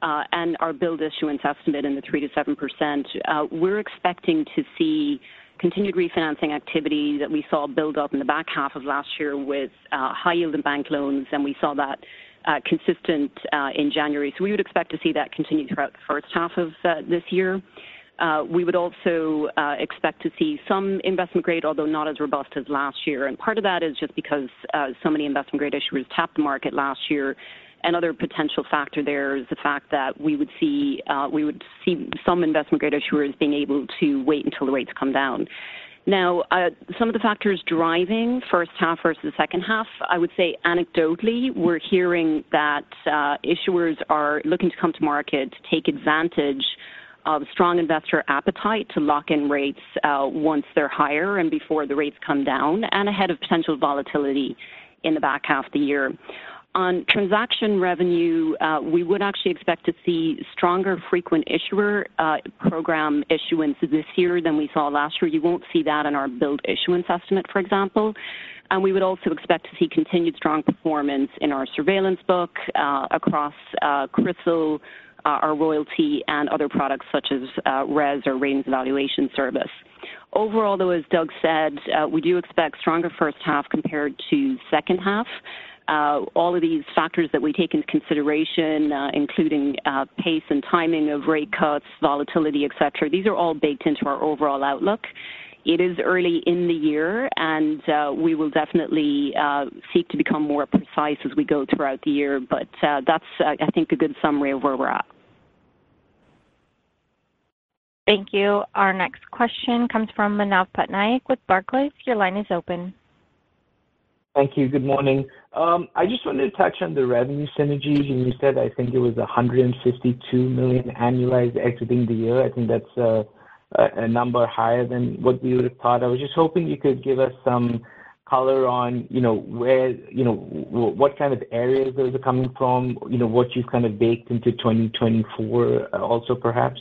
and our billed issuance estimate in the 3%-7%, we're expecting to see continued refinancing activity that we saw build up in the back half of last year with high-yield and bank loans, and we saw that Uh, consistent uh, in January. So we would expect to see that continue throughout the first half of uh, this year. We would also expect to see some investment grade, although not as robust as last year. And part of that is just because so many investment-grade issuers tapped the market last year. Another potential factor there is the fact that we would see some investment-grade issuers being able to wait until the rates come down. Now, uh, some of the factors driving first half versus the second half, I would say anecdotally, we're hearing that uh, issuers are looking to come to market to take advantage of strong investor appetite to lock in rates uh, once they're higher and before the rates come down, and ahead of potential volatility in the back half of the year. On transaction revenue, uh, we would actually expect to see stronger frequent issuer uh, program issuance this year than we saw last year. You won't see that in our billed issuance estimate, for example. And we would also expect to see continued strong performance in our surveillance book, uh, across CRISIL, our royalty and other products such as RES or Ratings Evaluation Service. Overall, though, as Doug said, we do expect stronger first half compared to second half. Uh, all of these factors that we take into consideration, uh, including uh, pace and timing of rate cuts, volatility, et cetera, these are all baked into our overall outlook. It is early in the year, and we will definitely seek to become more precise as we go throughout the year. But that's, I think, a good summary of where we're at. Thank you. Our next question comes from Manav Patnaik with Barclays. Your line is open. Thank you. Good morning. Um, I just wanted to touch on the revenue synergies, and you said, I think it was $152 million annualized exiting the year. I think that's uh, a number higher than what we would have thought. I was just hoping you could give us some color on, you know, where, you know, what kind of areas those are coming from, you know, what you've kind of baked into 2024, uh, also, perhaps?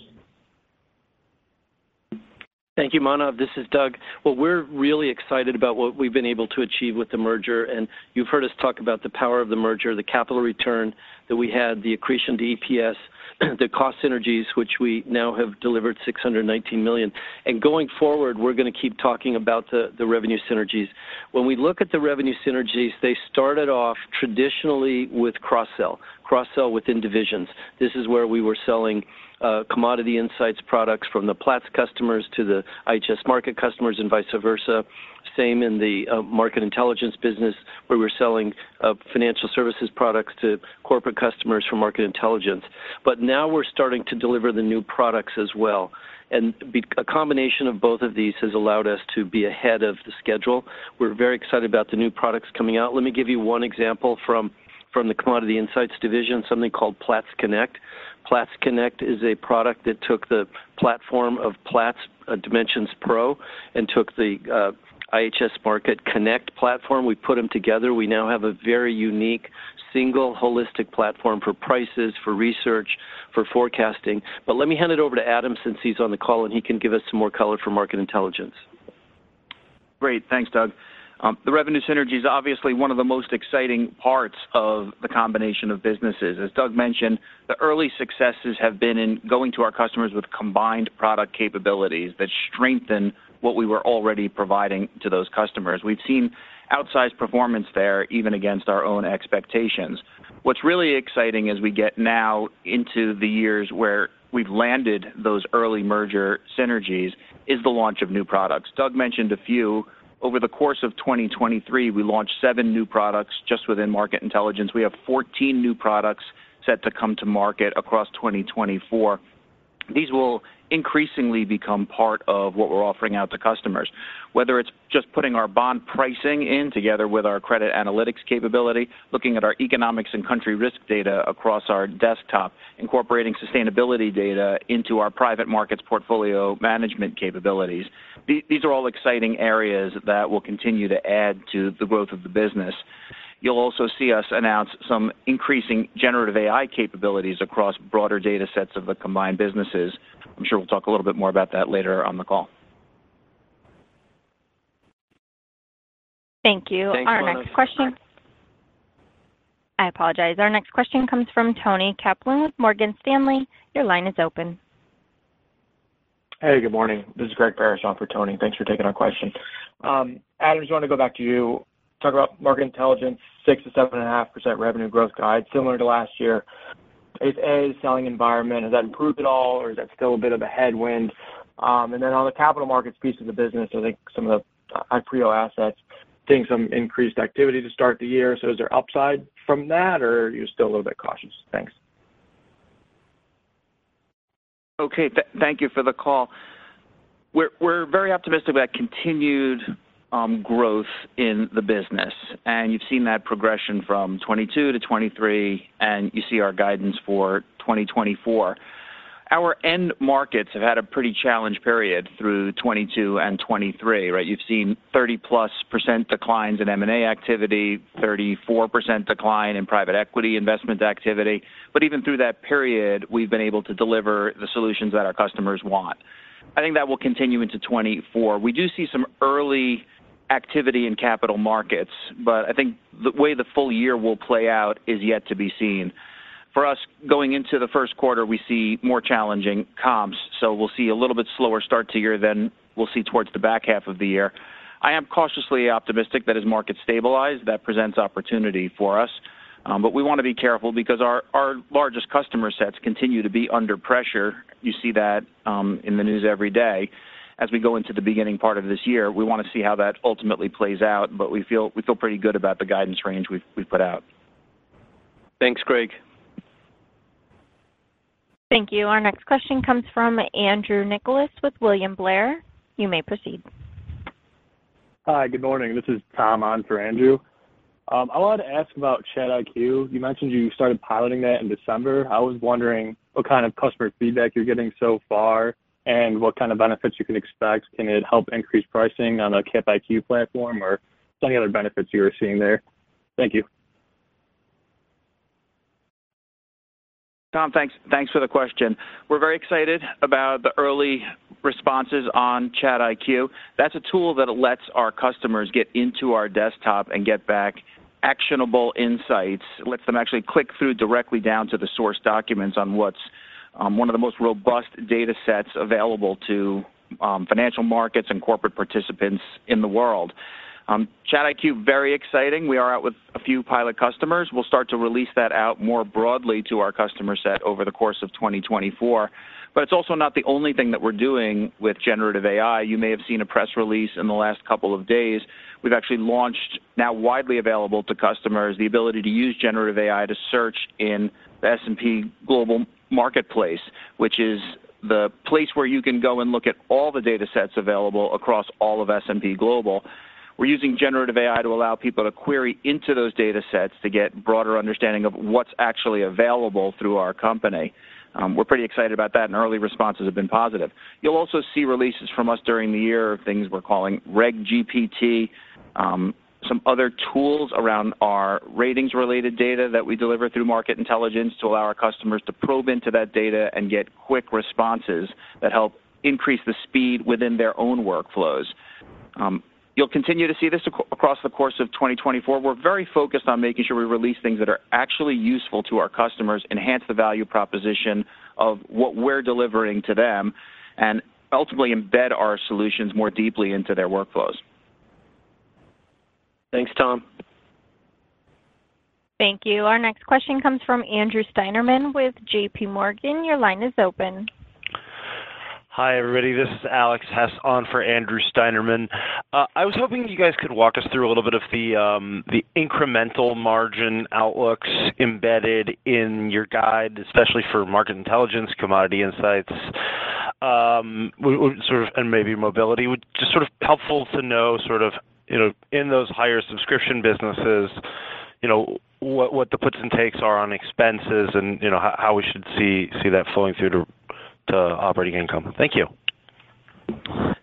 Thank you, Manav. This is Doug. Well, we're really excited about what we've been able to achieve with the merger, and you've heard us talk about the power of the merger, the capital return that we had, the accretion to EPS, the cost synergies, which we now have delivered 619 million. And going forward, we're going to keep talking about the revenue synergies. When we look at the revenue synergies, they started off traditionally with cross-sell, cross-sell within divisions. This is where we were selling Uh, commodity insights products from the Platts customers to the IHS Markit customers and vice versa. Same in the uh, Market Intelligence business, where we're selling uh, financial services products to corporate customers for Market Intelligence. But now we're starting to deliver the new products as well. And a combination of both of these has allowed us to be ahead of the schedule. We're very excited about the new products coming out. Let me give you one example from the Commodity Insights division, something called Platts Connect. Platts Connect is a product that took the platform of Platts uh, Dimensions Pro and took the uh, IHS Markit Connect platform. We put them together. We now have a very unique, single, holistic platform for prices, for research, for forecasting. But let me hand it over to Adam, since he's on the call, and he can give us some more color for Market Intelligence. Great. Thanks, Doug. Um, the revenue synergy is obviously one of the most exciting parts of the combination of businesses. As Doug mentioned, the early successes have been in going to our customers with combined product capabilities that strengthen what we were already providing to those customers. We've seen outsized performance there, even against our own expectations. What's really exciting as we get now into the years where we've landed those early merger synergies, is the launch of new products. Doug mentioned a few. Over the course of 2023, we launched 7 new products just within Market Intelligence. We have 14 new products set to come to market across 2024. These will increasingly become part of what we're offering out to customers. Whether it's just putting our bond pricing in together with our credit analytics capability, looking at our economics and country risk data across our desktop, incorporating sustainability data into our private markets portfolio management capabilities. These are all exciting areas that will continue to add to the growth of the business. You'll also see us announce some increasing generative AI capabilities across broader data sets of the combined businesses. I'm sure we'll talk a little bit more about that later on the call. Thank you. Thanks, Manav. Our next question... I apologize. Our next question comes from Toni Kaplan with Morgan Stanley. Your line is open. Hey, good morning. This is Greg Parrish on for Toni. Thanks for taking our question. Um, Adam, just want to go back to you. Talk about Market Intelligence, 6%-7.5% revenue growth guide, similar to last year. Is A, selling environment, has that improved at all, or is that still a bit of a headwind? Um, and then on the capital markets piece of the business, I think some of the Ipreo assets, seeing some increased activity to start the year. So is there upside from that, or are you still a little bit cautious? Thanks. Okay, thank you for the call. We're very optimistic about continued um, growth in the business, and you've seen that progression from 2022 to 2023, and you see our guidance for 2024. Our end markets have had a pretty challenged period through 2022 and 2023, right? You've seen 30%+ declines in M&A activity, 34% decline in private equity investment activity. But even through that period, we've been able to deliver the solutions that our customers want. I think that will continue into 2024. We do see some early activity in capital markets, but I think the way the full year will play out is yet to be seen. For us, going into the first quarter, we see more challenging comps, so we'll see a little bit slower start to year than we'll see towards the back half of the year. I am cautiously optimistic that as markets stabilize, that presents opportunity for us. Um, but we want to be careful because our largest customer sets continue to be under pressure. You see that um, in the news every day. As we go into the beginning part of this year, we want to see how that ultimately plays out, but we feel pretty good about the guidance range we've put out. Thanks, Greg. Thank you. Our next question comes from Andrew Nicholas with William Blair. You may proceed. Hi, good morning. This is Tom on for Andrew. Um, I wanted to ask about ChatIQ. You mentioned you started piloting that in December. I was wondering what kind of customer feedback you're getting so far and what kind of benefits you can expect. Can it help increase pricing on the CapIQ platform, or any other benefits you are seeing there? Thank you. Tom, thanks, thanks for the question. We're very excited about the early responses on ChatIQ. That's a tool that lets our customers get into our desktop and get back actionable insights. Lets them actually click through directly down to the source documents on what's um, one of the most robust data sets available to um, financial markets and corporate participants in the world. Um, ChatIQ, very exciting. We are out with a few pilot customers. We'll start to release that out more broadly to our customer set over the course of 2024. But it's also not the only thing that we're doing with generative AI. You may have seen a press release in the last couple of days. We've actually launched, now widely available to customers, the ability to use generative AI to search in the S&P Global Marketplace, which is the place where you can go and look at all the data sets available across all of S&P Global. We're using generative AI to allow people to query into those data sets to get broader understanding of what's actually available through our company. Um, we're pretty excited about that, and early responses have been positive. You'll also see releases from us during the year of things we're calling Reg GPT, um, some other tools around our ratings-related data that we deliver through Market Intelligence to allow our customers to probe into that data and get quick responses that help increase the speed within their own workflows. Um, You'll continue to see this across the course of 2024. We're very focused on making sure we release things that are actually useful to our customers, enhance the value proposition of what we're delivering to them, and ultimately embed our solutions more deeply into their workflows. Thanks, Tom. Thank you. Our next question comes from Andrew Steinerman with JPMorgan. Your line is open. Hi, everybody. This is Alex Hess on for Andrew Steinerman. Uh, I was hoping you guys could walk us through a little bit of the um, incremental margin outlooks embedded in your guide, especially for Market Intelligence, Commodity Insights, um, sort of, and maybe Mobility. Would just sort of helpful to know sort of, you know, in those higher subscription businesses, you know, what the puts and takes are on expenses and, you know, how we should see that flowing through to Uh, operating income. Thank you.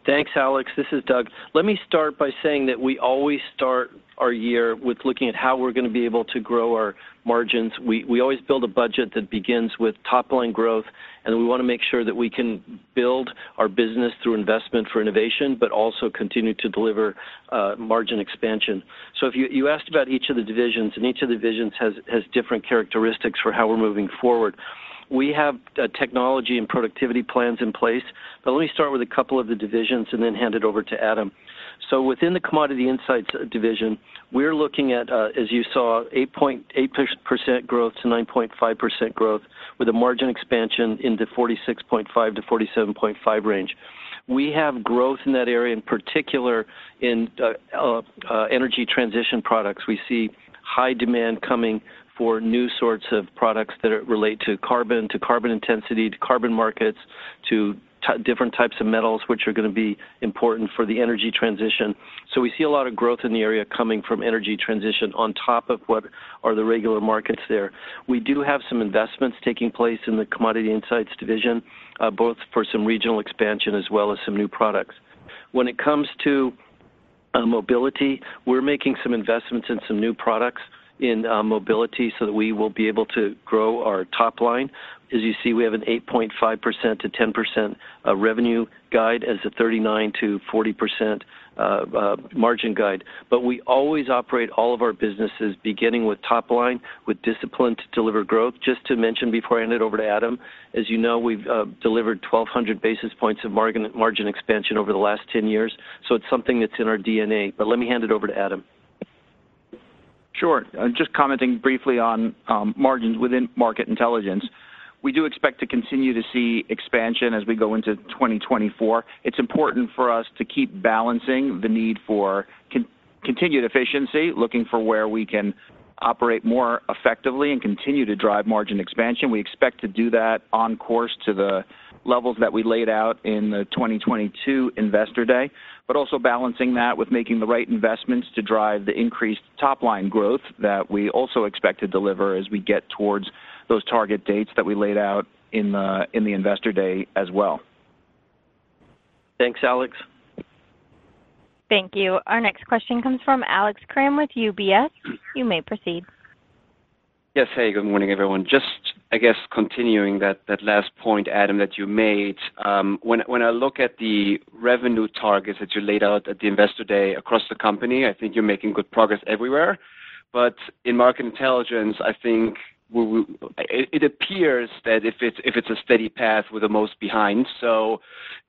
Thanks, Alex. This is Doug. Let me start by saying that we always start our year with looking at how we're going to be able to grow our margins. We always build a budget that begins with top-line growth, and we want to make sure that we can build our business through investment for innovation, but also continue to deliver uh, margin expansion. So if you asked about each of the divisions, and each of the divisions has different characteristics for how we're moving forward. We have uh, technology and productivity plans in place, but let me start with a couple of the divisions and then hand it over to Adam. So within the Commodity Insights uh, division, we're looking at, uh, as you saw, 8.8% growth to 9.5% growth, with a margin expansion in the 46.5%-47.5% range. We have growth in that area, in particular in energy transition products. We see high demand coming for new sorts of products that relate to carbon, to carbon intensity, to carbon markets, to different types of metals, which are going to be important for the energy transition. So we see a lot of growth in the area coming from energy transition on top of what are the regular markets there. We do have some investments taking place in the Commodity Insights division, uh, both for some regional expansion as well as some new products. When it comes to uh, Mobility, we're making some investments in some new products in uh, Mobility so that we will be able to grow our top line. As you see, we have an 8.5%-10% uh, revenue guide as a 39%-40% uh, margin guide. But we always operate all of our businesses beginning with top line, with discipline to deliver growth. Just to mention before I hand it over to Adam, as you know, we've delivered 1,200 basis points of margin expansion over the last 10 years, so it's something that's in our DNA. But let me hand it over to Adam. Sure. Uh, just commenting briefly on um, margins within Market Intelligence. We do expect to continue to see expansion as we go into 2024. It's important for us to keep balancing the need for continued efficiency, looking for where we can operate more effectively and continue to drive margin expansion. We expect to do that on course to the levels that we laid out in the 2022 Investor Day, but also balancing that with making the right investments to drive the increased top-line growth that we also expect to deliver as we get towards those target dates that we laid out in the in the Investor Day as well. Thanks, Alex. Thank you. Our next question comes from Alex Kramm with UBS. You may proceed. Yes. Hey, good morning, everyone. Just, I guess, continuing that last point, Adam, that you made. Um, when I look at the revenue targets that you laid out at the Investor Day across the company, I think you're making good progress everywhere. But in Market Intelligence, I think it appears that if it's a steady path, we're the most behind. So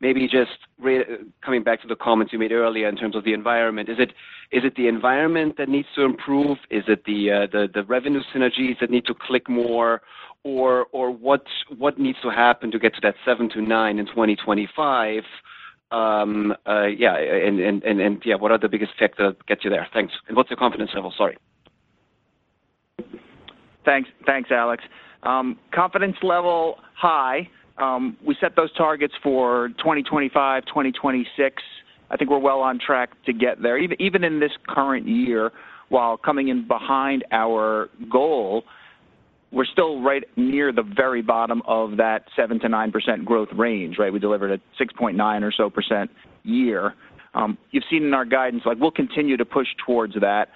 maybe just coming back to the comments you made earlier in terms of the environment, is it the environment that needs to improve? Is it the uh, revenue synergies that need to click more? Or what needs to happen to get to that 7-9 in 2025? Um, uh, yeah, and yeah, what are the biggest factors that get you there? Thanks. And what's your confidence level? Sorry. Thanks. Thanks, Alex. Um, confidence level, high. Um, we set those targets for 2025, 2026. I think we're well on track to get there. Even in this current year, while coming in behind our goal, we're still right near the very bottom of that 7%-9% growth range, right? We delivered a 6.9 or so percent year. Um, you've seen in our guidance, like, we'll continue to push towards that.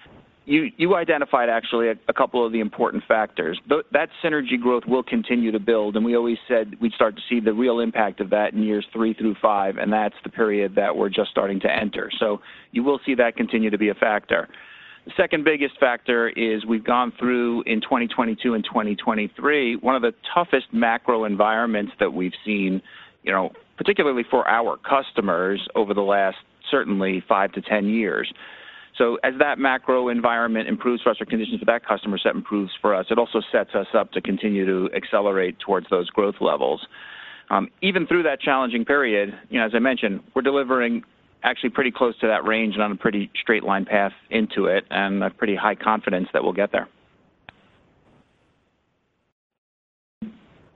You identified actually a couple of the important factors. That synergy growth will continue to build, and we always said we'd start to see the real impact of that in years three through five, and that's the period that we're just starting to enter. So you will see that continue to be a factor. The second biggest factor is we've gone through in 2022 and 2023, one of the toughest macro environments that we've seen, you know, particularly for our customers over the last, certainly five to 10 years. So as that macro environment improves for us, or conditions for that customer set improves for us, it also sets us up to continue to accelerate towards those growth levels. Um, even through that challenging period, you know, as I mentioned, we're delivering actually pretty close to that range and on a pretty straight line path into it, and a pretty high confidence that we'll get there.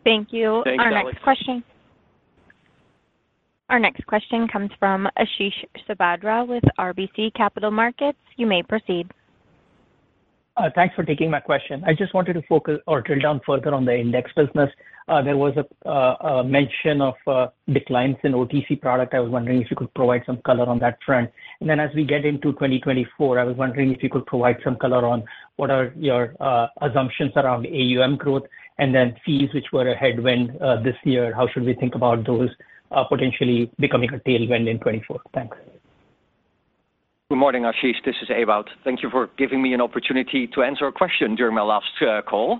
Thank you. Thanks, Alex. Our next question. Our next question comes from Ashish Sabadra with RBC Capital Markets. You may proceed. Uh, thanks for taking my question. I just wanted to focus or drill down further on the index business. Uh, there was a uh, mention of declines in OTC product. I was wondering if you could provide some color on that front. And then as we get into 2024, I was wondering if you could provide some color on what are your assumptions around AUM growth, and then fees, which were a headwind this year. How should we think about those Uh, potentially becoming a tailwind in 2024? Thanks. Good morning, Ashish. This is Ewout. Thank you for giving me an opportunity to answer a question during my last uh, call.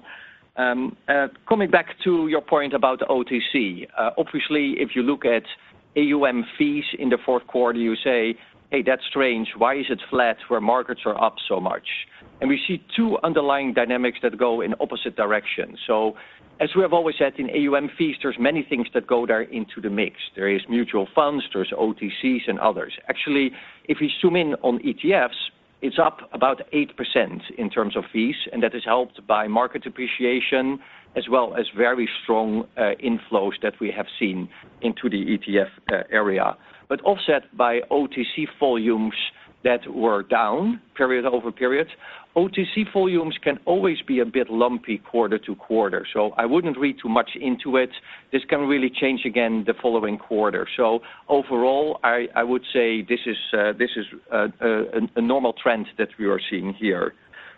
Um, uh, coming back to your point about OTC, obviously, if you look at AUM fees in the fourth quarter, you say, "Hey, that's strange. Why is it flat where markets are up so much?" And we see two underlying dynamics that go in opposite directions. So as we have always said, in AUM fees, there's many things that go there into the mix. There is mutual funds, there's OTCs and others. Actually, if you zoom in on ETFs, it's up about 8% in terms of fees, and that is helped by market appreciation, as well as very strong uh, inflows that we have seen into the ETF uh, area. But offset by OTC volumes that were down period over period. OTC volumes can always be a bit lumpy quarter to quarter, so I wouldn't read too much into it. This can really change again the following quarter. So overall, I would say this is uh, uh, a normal trend that we are seeing here.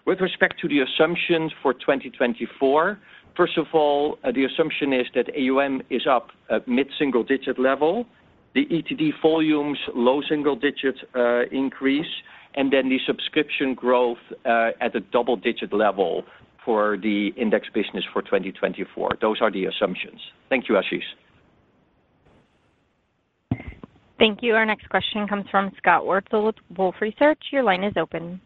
With respect to the assumptions for 2024, first of all, uh, the assumption is that AUM is up at mid-single digit level, the ETD volumes, low single digit uh, increase, and then the subscription growth uh, at a double-digit level for the index business for 2024. Those are the assumptions. Thank you, Ashish. Thank you. Our next question comes from Scott Wurtzel with Wolfe Research. Your line is open.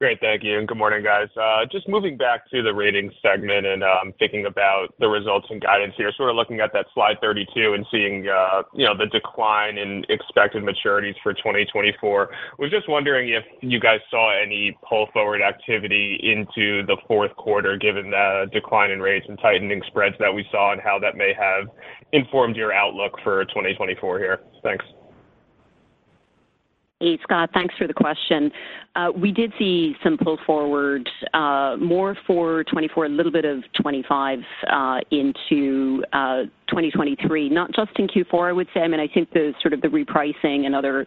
Great, thank you, and good morning, guys. Uh just moving back to the ratings segment and um thinking about the results and guidance here, sort of looking at that slide 32 and seeing, uh you know, the decline in expected maturities for 2024. Was just wondering if you guys saw any pull-forward activity into the fourth quarter, given the decline in rates and tightening spreads that we saw, and how that may have informed your outlook for 2024 here? Thanks. Hey, Scott, thanks for the question. Uh, we did see some pull forward, uh, more for 2024, a little bit of 2025, uh, into 2023, not just in Q4, I would say. I mean, I think the sort of the repricing and other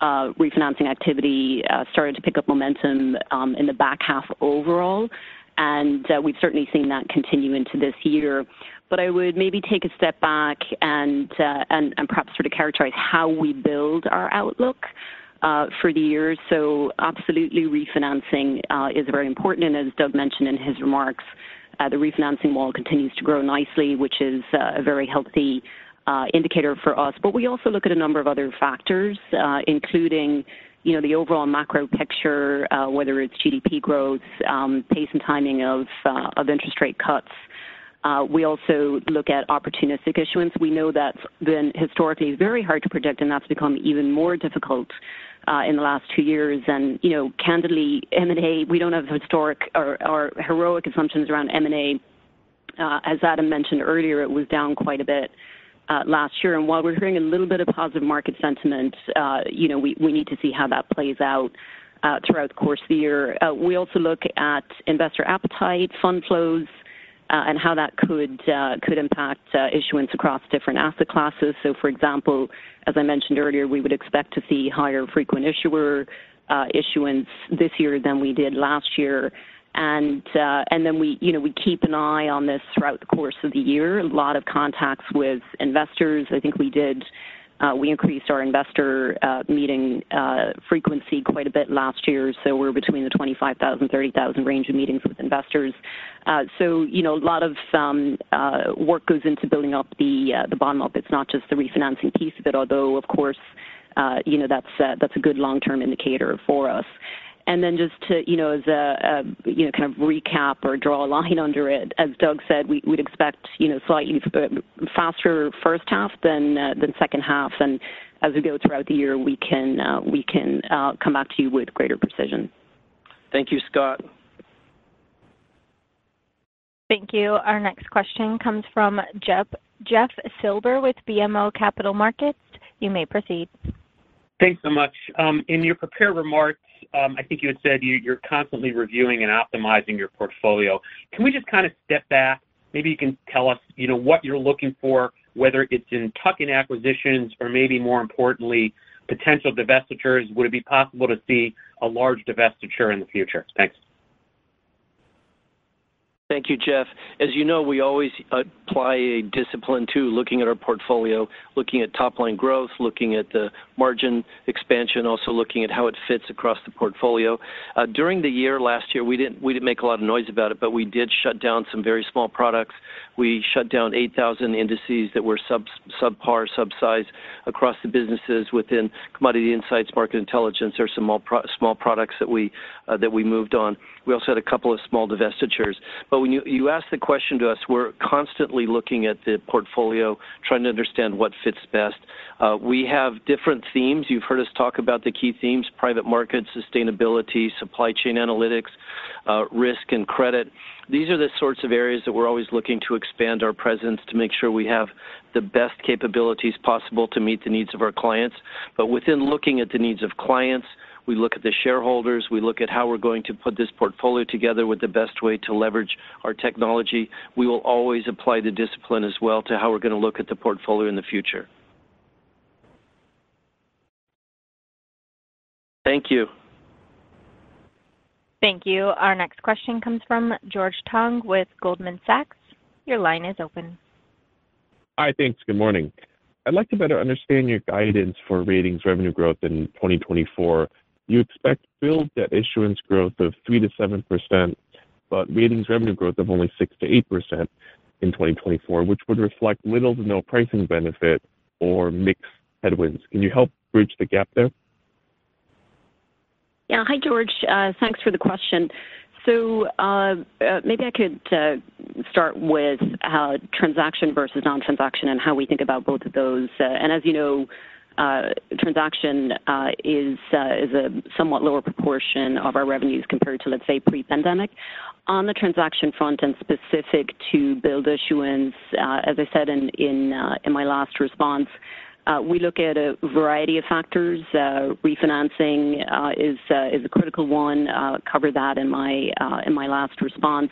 refinancing activity started to pick up momentum um, in the back half overall, and we've certainly seen that continue into this year. But I would maybe take a step back and perhaps sort of characterize how we build our outlook Uh, for the year. So absolutely, refinancing uh, is very important, and as Doug mentioned in his remarks, uh, the refinancing wall continues to grow nicely, which is a very healthy indicator for us. But we also look at a number of other factors, including, you know, the overall macro picture, whether it's GDP growth, um, pace and timing of interest rate cuts. Uh, we also look at opportunistic issuance. We know that's been historically very hard to predict, and that's become even more difficult uh, in the last two years. And, you know, candidly, M&A, we don't have historic or heroic assumptions around M&A. Uh, as Adam mentioned earlier, it was down quite a bit last year. And while we're hearing a little bit of positive market sentiment, you know, we need to see how that plays out throughout the course of the year. We also look at investor appetite, fund flows, Uh, and how that could uh, impact uh, issuance across different asset classes. So for example, as I mentioned earlier, we would expect to see higher frequent issuer issuance this year than we did last year. And then we, you know, we keep an eye on this throughout the course of the year. A lot of contacts with investors. I think we did, Uh, we increased our investor uh, meeting uh, frequency quite a bit last year, so we're between the 25,000-30,000 range of meetings with investors. So, you know, a lot of um, work goes into building up the bottom up. It's not just the refinancing piece of it, although, of course, you know, that's a good long-term indicator for us. And then just to, you know, as a, you know, kind of recap or draw a line under it, as Doug said, we'd expect, you know, slightly uh, faster first half than uh, than second half. And as we go throughout the year, we can uh, we can come back to you with greater precision. Thank you, Scott. Thank you. Our next question comes from Jeff Silber with BMO Capital Markets. You may proceed. Thanks so much. Um, in your prepared remarks, um, I think you had said you're constantly reviewing and optimizing your portfolio. Can we just kind of step back? Maybe you can tell us, you know, what you're looking for, whether it's in tuck-in acquisitions or maybe more importantly, potential divestitures. Would it be possible to see a large divestiture in the future? Thanks. Thank you, Jeff. As you know, we always uh, apply a discipline to looking at our portfolio, looking at top-line growth, looking at the margin expansion, also looking at how it fits across the portfolio. Uh, during the year, last year, we didn't make a lot of noise about it, but we did shut down some very small products. We shut down 8,000 indices that were sub subpar, subsize across the businesses within Commodity Insights, Market Intelligence. There are some small products uh, that we moved on. We also had a couple of small divestitures. But when you ask the question to us, we're constantly looking at the portfolio, trying to understand what fits best. Uh, we have different themes. You've heard us talk about the key themes: private markets, sustainability, supply chain analytics, uh, risk and credit. These are the sorts of areas that we're always looking to expand our presence, to make sure we have the best capabilities possible to meet the needs of our clients. But within looking at the needs of clients, we look at the shareholders, we look at how we're going to put this portfolio together with the best way to leverage our technology. We will always apply the discipline as well to how we're going to look at the portfolio in the future. Thank you. Thank you. Our next question comes from George Tong with Goldman Sachs. Your line is open. Hi, thanks. Good morning. I'd like to better understand your guidance for ratings revenue growth in 2024. You expect billed debt issuance growth of 3%-7%, but ratings revenue growth of only 6%-8% in 2024, which would reflect little to no pricing benefit or mixed headwinds. Can you help bridge the gap there? Yeah. Hi, George. Uh, thanks for the question. So, uh, uh, maybe I could start with transaction versus non-transaction and how we think about both of those. And as you know, Uh, transaction uh, uh, is a somewhat lower proportion of our revenues compared to, let's say, pre-pandemic. On the transaction front and specific to billed issuance, as I said in my last response, we look at a variety of factors. Refinancing is a critical one. Covered that in my last response,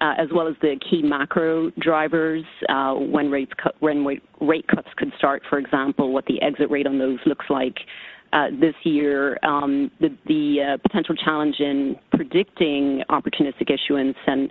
Uh, as well as the key macro drivers, uh, when rate cuts could start, for example, what the exit rate on those looks like uh, this year. Um, the potential challenge in predicting opportunistic issuance, and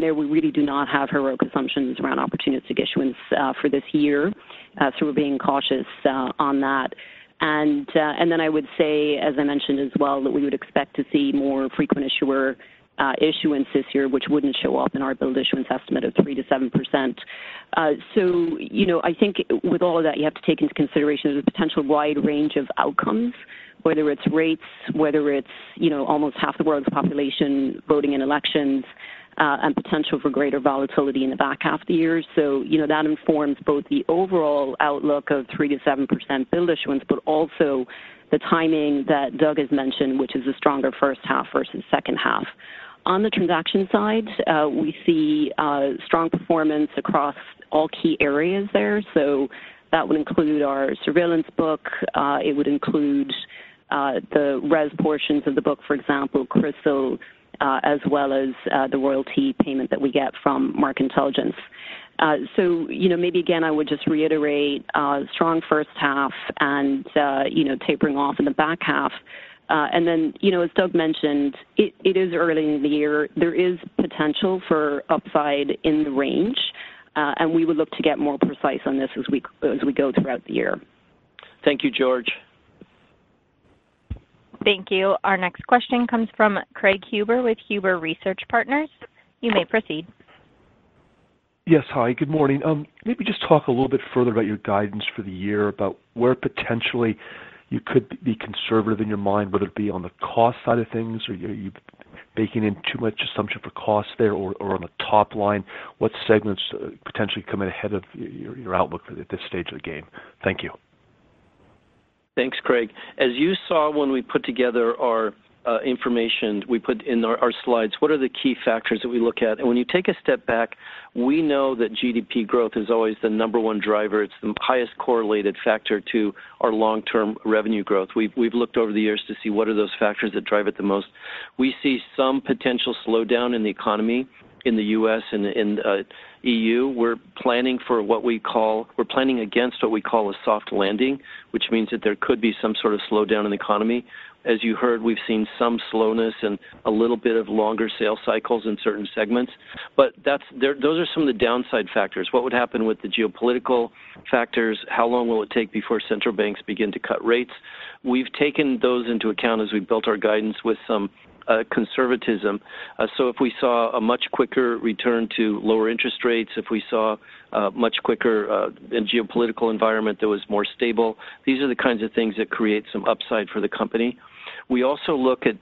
there we really do not have heroic assumptions around opportunistic issuance for this year. So we're being cautious on that. And then I would say, as I mentioned as well, that we would expect to see more frequent issuer Uh, issuance this year, which wouldn't show up in our billed issuance estimate of 3%-7%. Uh, so, you know, I think with all of that, you have to take into consideration the potential wide range of outcomes, whether it's rates, whether it's, you know, almost half the world's population voting in elections, uh, and potential for greater volatility in the back half of the year. So, you know, that informs both the overall outlook of 3%-7% billed issuance, but also the timing that Doug has mentioned, which is a stronger first half versus second half. On the transaction side, uh, we see uh, strong performance across all key areas there. So that would include our surveillance book, uh, it would include the RES portions of the book, for example, CRISIL, as well as the royalty payment that we get from Market Intelligence. So, you know, maybe again, I would just reiterate strong first half and, you know, tapering off in the back half. Uh, and then, you know, as Doug mentioned, it is early in the year. There is potential for upside in the range, uh, and we would look to get more precise on this as we go throughout the year. Thank you, George. Thank you. Our next question comes from Craig Huber with Huber Research Partners. You may proceed. Yes. Hi, good morning. Um, maybe just talk a little bit further about your guidance for the year, about where potentially you could be conservative in your mind, whether it be on the cost side of things, or are you baking in too much assumption for cost there, or on the top line? What segments uh, potentially come in ahead of your outlook at this stage of the game? Thank you. Thanks, Craig. As you saw when we put together our Uh, information, we put in our slides, what are the key factors that we look at? And when you take a step back, we know that GDP growth is always the number one driver. It's the highest correlated factor to our long-term revenue growth. We've looked over the years to see what are those factors that drive it the most. We see some potential slowdown in the economy in the U.S. and in uh, EU. We're planning for what we call, we're planning against what we call a soft landing, which means that there could be some sort of slowdown in the economy. As you heard, we've seen some slowness and a little bit of longer sales cycles in certain segments. But those are some of the downside factors. What would happen with the geopolitical factors? How long will it take before central banks begin to cut rates? We've taken those into account as we built our guidance with some Uh, conservatism. Uh, so if we saw a much quicker return to lower interest rates, if we saw a much quicker geopolitical environment that was more stable, these are the kinds of things that create some upside for the company. We also look at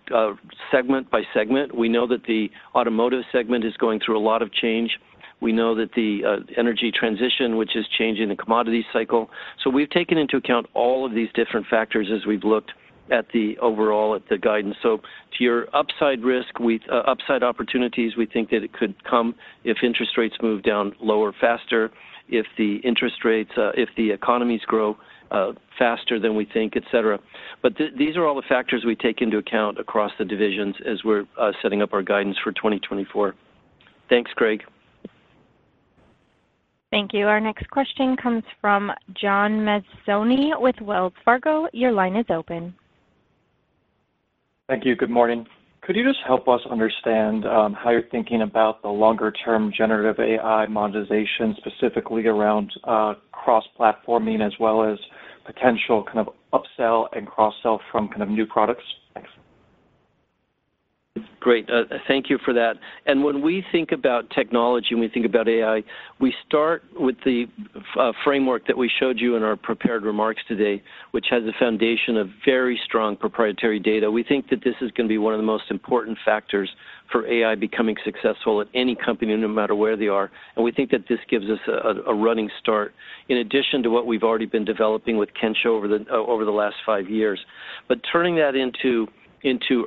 segment by segment. We know that the automotive segment is going through a lot of change. We know that the energy transition, which is changing the commodity cycle. So we've taken into account all of these different factors as we've looked at the overall at the guidance. So to your upside risk, we uh, upside opportunities, we think that it could come if interest rates move down lower faster, if the interest rates, uh, if the economies grow uh, faster than we think, etc. But these are all the factors we take into account across the divisions as we're setting up our guidance for 2024. Thanks, Craig. Thank you. Our next question comes from John Mazzoni with Wells Fargo. Your line is open. Thank you. Good morning. Could you just help us understand um, how you're thinking about the longer-term generative AI monetization, specifically around uh, cross-platforming as well as potential kind of upsell and cross-sell from kind of new products? Thanks. Great. Uh, thank you for that. And when we think about technology and we think about AI, we start with the uh, framework that we showed you in our prepared remarks today, which has a foundation of very strong proprietary data. We think that this is going to be one of the most important factors for AI becoming successful at any company, no matter where they are. And we think that this gives us a running start in addition to what we've already been developing with Kensho over the uh, last five years. But turning that into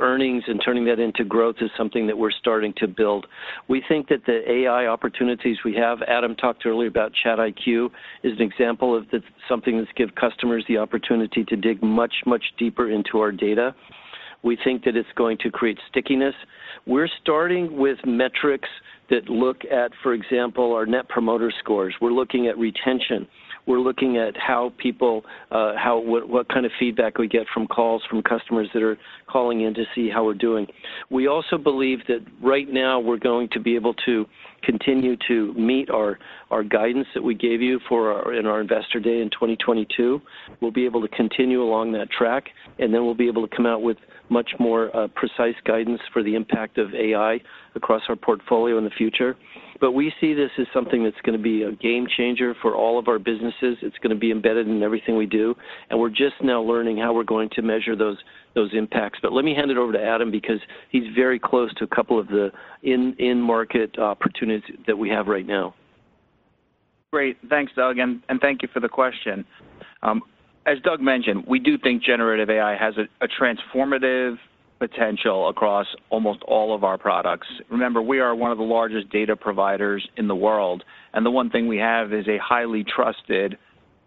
earnings and turning that into growth is something that we're starting to build. We think that the AI opportunities we have, Adam talked earlier about ChatIQ, is an example of something that's given customers the opportunity to dig much, much deeper into our data. We think that it's going to create stickiness. We're starting with metrics that look at, for example, our Net Promoter Scores. We're looking at retention. We're looking at how people, uh, what kind of feedback we get from calls from customers that are calling in to see how we're doing. We also believe that right now we're going to be able to continue to meet our guidance that we gave you for in our investor day in 2022. We'll be able to continue along that track, and then we'll be able to come out with much more uh, precise guidance for the impact of AI across our portfolio in the future. But we see this as something that's going to be a game changer for all of our businesses. It's going to be embedded in everything we do. And we're just now learning how we're going to measure those those impacts. But let me hand it over to Adam because he's very close to a couple of the in-market opportunities that we have right now. Great. Thanks, Doug. And thank you for the question. Um, As Doug mentioned, we do think generative AI has a transformative potential across almost all of our products. Remember, we are one of the largest data providers in the world. And the one thing we have is a highly trusted,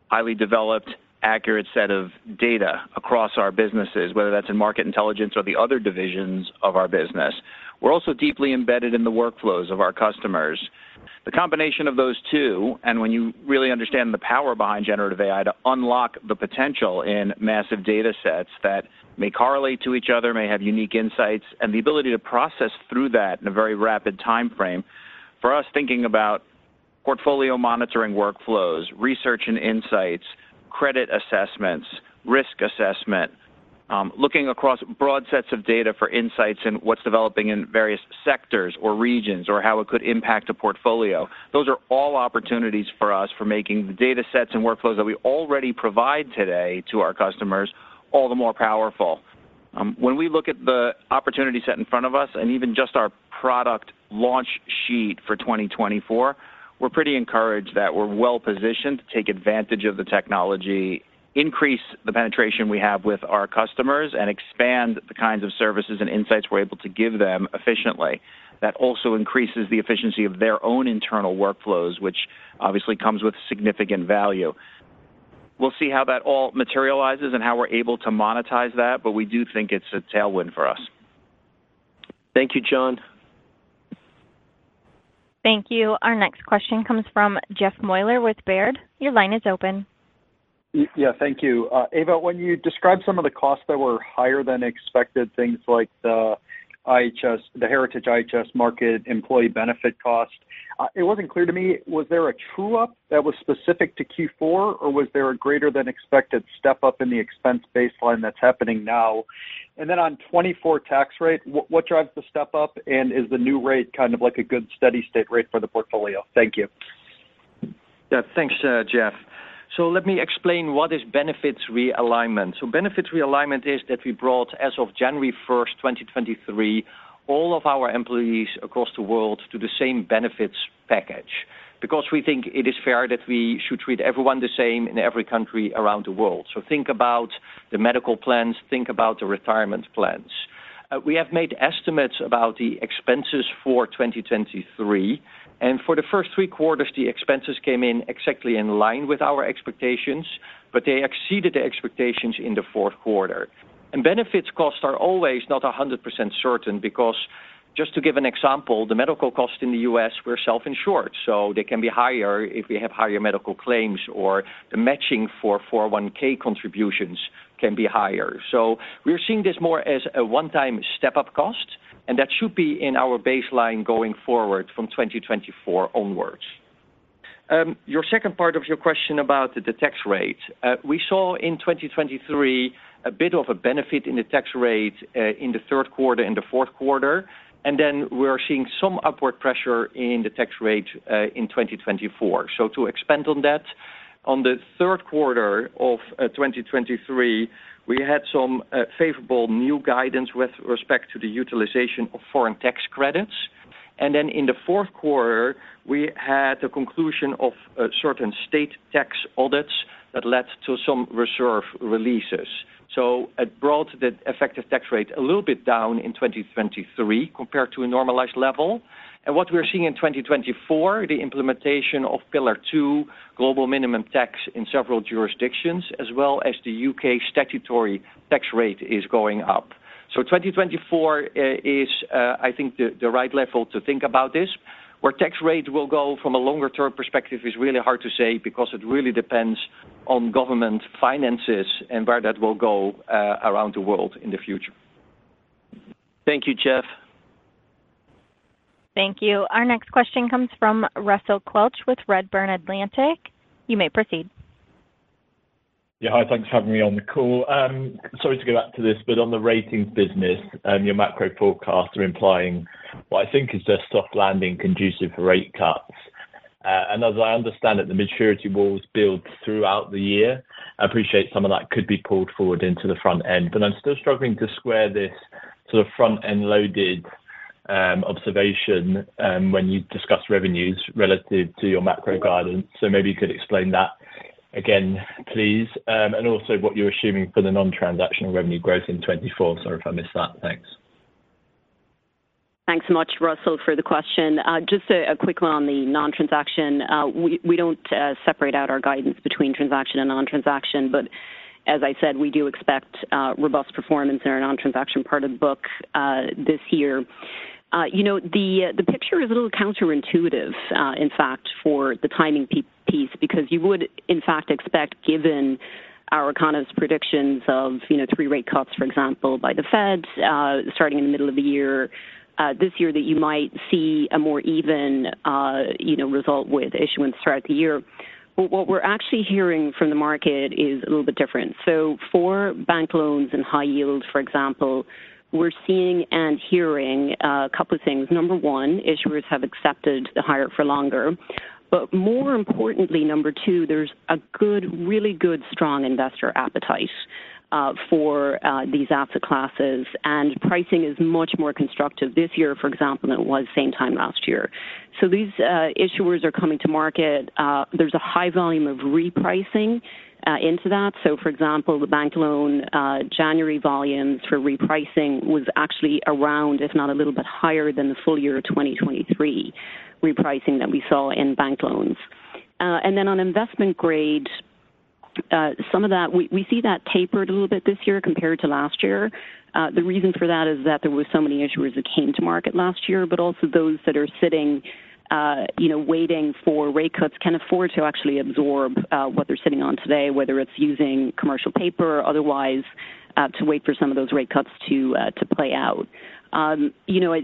highly developed, accurate set of data across our businesses, whether that's in Market Intelligence or the other divisions of our business. We're also deeply embedded in the workflows of our customers. The combination of those two, and when you really understand the power behind generative AI to unlock the potential in massive data sets that may correlate to each other, may have unique insights, and the ability to process through that in a very rapid time frame, for us thinking about portfolio monitoring workflows, research and insights, credit assessments, risk assessment, Um, looking across broad sets of data for insights in what's developing in various sectors or regions or how it could impact a portfolio, those are all opportunities for us for making the data sets and workflows that we already provide today to our customers all the more powerful. Um, when we look at the opportunity set in front of us and even just our product launch sheet for 2024, we're pretty encouraged that we're well positioned to take advantage of the technology, increase the penetration we have with our customers, and expand the kinds of services and insights we're able to give them efficiently. That also increases the efficiency of their own internal workflows, which obviously comes with significant value. We'll see how that all materializes and how we're able to monetize that, but we do think it's a tailwind for us. Thank you, John. Thank you. Our next question comes from Jeff Meuler with Baird. Your line is open. Yeah, thank you. Uh, Ewout, when you described some of the costs that were higher than expected, things like the IHS, the Heritage IHS Markit employee benefit cost, uh, it wasn't clear to me, was there a true-up that was specific to Q4, or was there a greater than expected step-up in the expense baseline that's happening now? And then on 2024 tax rate, what drives the step-up, and is the new rate kind of like a good steady state rate for the portfolio? Thank you. Yeah, thanks, uh, Jeff. So let me explain what is benefits realignment. So benefits realignment is that we brought, as of January 1st, 2023, all of our employees across the world to the same benefits package, because we think it is fair that we should treat everyone the same in every country around the world. So think about the medical plans, think about the retirement plans. Uh, we have made estimates about the expenses for 2023, and for the first three quarters, the expenses came in exactly in line with our expectations, but they exceeded the expectations in the fourth quarter. And benefits costs are always not 100% certain, because just to give an example, the medical cost in the U.S., we're self-insured, so they can be higher if we have higher medical claims, or the matching for 401(k) contributions can be higher. So we're seeing this more as a one-time step-up cost, and that should be in our baseline going forward from 2024 onwards. Um, your second part of your question about the tax rate. Uh, we saw in 2023 a bit of a benefit in the tax rate uh, in the third quarter and the fourth quarter, and then we're seeing some upward pressure in the tax rate uh, in 2024. So to expand on that, on the third quarter of 2023, we had some uh, favorable new guidance with respect to the utilization of foreign tax credits. And then in the fourth quarter, we had the conclusion of uh, certain state tax audits that led to some reserve releases. So it brought the effective tax rate a little bit down in 2023 compared to a normalized level. And what we're seeing in 2024, the implementation of Pillar Two, global minimum tax in several jurisdictions, as well as the U.K. statutory tax rate is going up. So 2024 uh, is, uh, I think, the right level to think about this. Where tax rate will go from a longer-term perspective is really hard to say because it really depends on government finances and where that will go uh, around the world in the future. Thank you, Jeff. Thank you. Our next question comes from Russell Quelch with Redburn Atlantic. You may proceed. Yeah, hi, thanks for having me on the call. Um, sorry to go back to this, but on the ratings business, um, your macro forecasts are implying what I think is a soft landing conducive for rate cuts. Uh, and as I understand it, the maturity walls build throughout the year. I appreciate some of that could be pulled forward into the front end, but I'm still struggling to square this sort of front-end loaded um, observation when you discuss revenues relative to your macro guidance. So maybe you could explain that again, please. Um, and also what you're assuming for the non-transactional revenue growth in 2024. Sorry if I missed that. Thanks. Thanks so much, Russell, for the question. Uh, just a quick one on the non-transaction. Uh we don't uh, separate out our guidance between transaction and non-transaction, but as I said, we do expect uh, robust performance in our non-transaction part of the book this year. You know, the the picture is a little counterintuitive, in fact, for the timing piece, because you would, in fact, expect, given our economist predictions of, you know, three rate cuts, for example, by the Fed, uh, starting in the middle of the year, uh, this year, that you might see a more even, uh, you know, result with issuance throughout the year. But what we're actually hearing from the market is a little bit different. So for bank loans and high yield, for example, we're seeing and hearing a couple of things. Number one, issuers have accepted the higher for longer. But more importantly, number two, there's a good, really good, strong investor appetite. Uh, for uh, these asset classes, and pricing is much more constructive this year, for example, than it was same time last year. So these uh, issuers are coming to market. There's a high volume of repricing into that. So for example, the bank loan January volumes for repricing was actually around, if not a little bit higher than the full year of 2023 repricing that we saw in bank loans. Uh, and then on investment grade, uh, some of that, we see that tapered a little bit this year compared to last year. Uh, the reason for that is that there were so many issuers that came to market last year, but also those that are sitting, you know, waiting for rate cuts can afford to actually absorb what they're sitting on today, whether it's using commercial paper or otherwise, to wait for some of those rate cuts to uh to play out. Um, you know,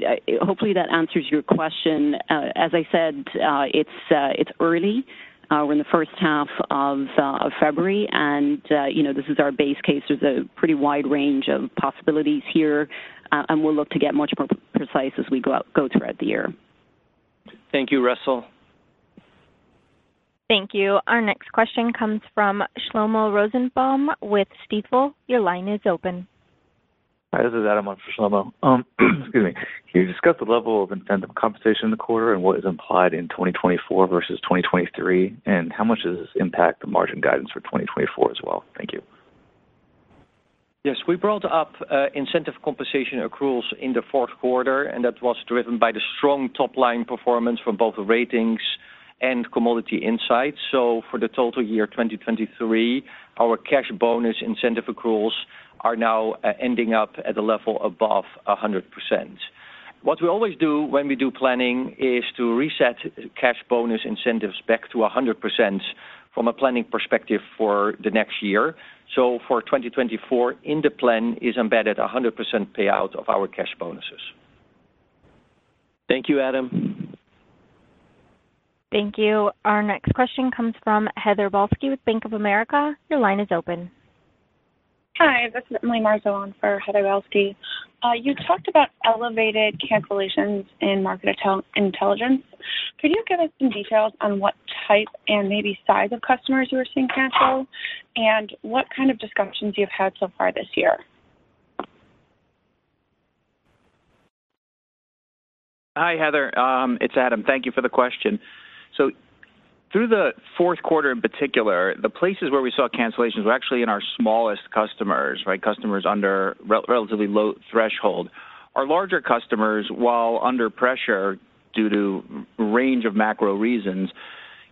hopefully, that answers your question. Uh, as I said, uh, it's uh, it's early. We're in the first half of February, and you know, this is our base case. There's a pretty wide range of possibilities here, and we'll look to get much more precise as we go go throughout the year. Thank you, Russell. Thank you. Our next question comes from Shlomo Rosenbaum with Stifel. Your line is open. Hi, this is Adam on for Shlomo. Um, excuse me. Can you discuss the level of incentive compensation in the quarter and what is implied in 2024 versus 2023? And how much does this impact the margin guidance for 2024 as well? Thank you. Yes, we brought up uh, incentive compensation accruals in the fourth quarter, and that was driven by the strong top-line performance from both the Ratings and Commodity Insights. So for the total year 2023, our cash bonus incentive accruals are now uh, ending up at a level above 100%. What we always do when we do planning is to reset cash bonus incentives back to 100% from a planning perspective for the next year. So for 2024, in the plan is embedded 100% payout of our cash bonuses. Thank you, Adam. Thank you. Our next question comes from Heather Balsky with Bank of America. Your line is open. Hi, this is Emily Marzo for Heather Balsky. Uh, you talked about elevated cancellations in Market Intelligence. Could you give us some details on what type and maybe size of customers you are seeing cancel, and what kind of discussions you've had so far this year? Hi, Heather. Um, it's Adam. Thank you for the question. Through the fourth quarter, in particular, the places where we saw cancellations were actually in our smallest customers, right? Customers under relatively low threshold. Our larger customers, while under pressure due to a range of macro reasons,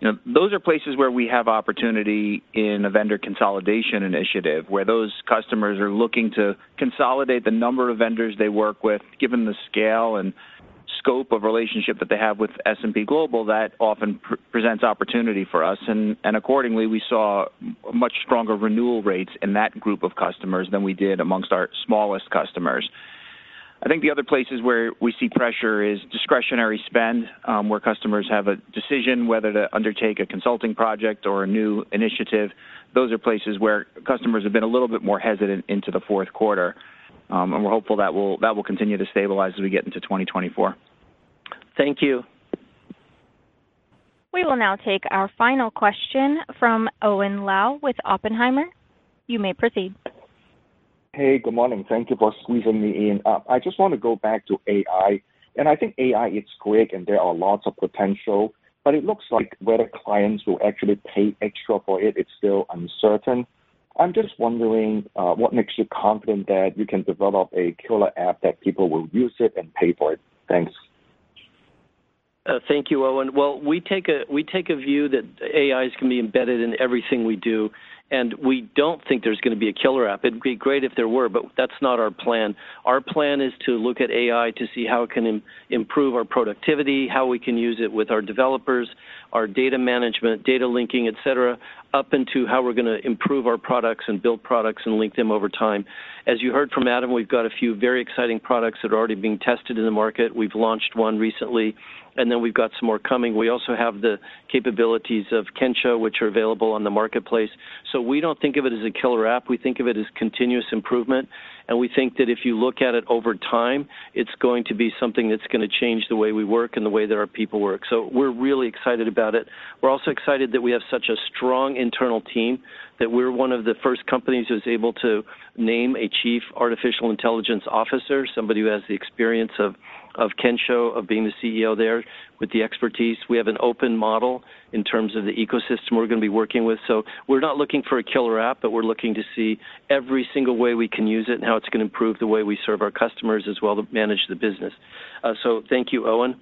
you know, those are places where we have opportunity in a vendor consolidation initiative, where those customers are looking to consolidate the number of vendors they work with. Given the scale and scope of relationship that they have with S&P Global, that often presents opportunity for us, and accordingly, we saw much stronger renewal rates in that group of customers than we did amongst our smallest customers. I think the other places where we see pressure is discretionary spend, um, where customers have a decision whether to undertake a consulting project or a new initiative. Those are places where customers have been a little bit more hesitant into the fourth quarter, um, and we're hopeful that will continue to stabilize as we get into 2024. Thank you. We will now take our final question from Owen Lau with Oppenheimer. You may proceed. Hey, good morning. Thank you for squeezing me in. Uh, I just want to go back to AI, and I think AI is great, and there are lots of potential, but it looks like whether clients will actually pay extra for it, it's still uncertain. I'm just wondering, uh, what makes you confident that you can develop a killer app that people will use it and pay for it? Thanks. Uh, thank you, Owen. Well, we take a view that AIs can be embedded in everything we do, and we don't think there's going to be a killer app. It'd be great if there were, but that's not our plan. Our plan is to look at AI to see how it can improve our productivity, how we can use it with our developers, our data management, data linking, et cetera, up into how we're going to improve our products and build products and link them over time. As you heard from Adam, we've got a few very exciting products that are already being tested in the market. We've launched one recently, and then we've got some more coming. We also have the capabilities of Kensho, which are available on the marketplace. So we don't think of it as a killer app. We think of it as continuous improvement, And we think that if you look at it over time, it's going to be something that's going to change the way we work and the way that our people work. So we're really excited about it. We're also excited that we have such a strong internal team that we're one of the first companies who was able to name a chief artificial intelligence officer, somebody who has the experience of of Kensho, of being the CEO there with the expertise. We have an open model in terms of the ecosystem we're going to be working with. So we're not looking for a killer app, but we're looking to see every single way we can use it and how it's going to improve the way we serve our customers as well to manage the business. Uh, so thank you, Owen.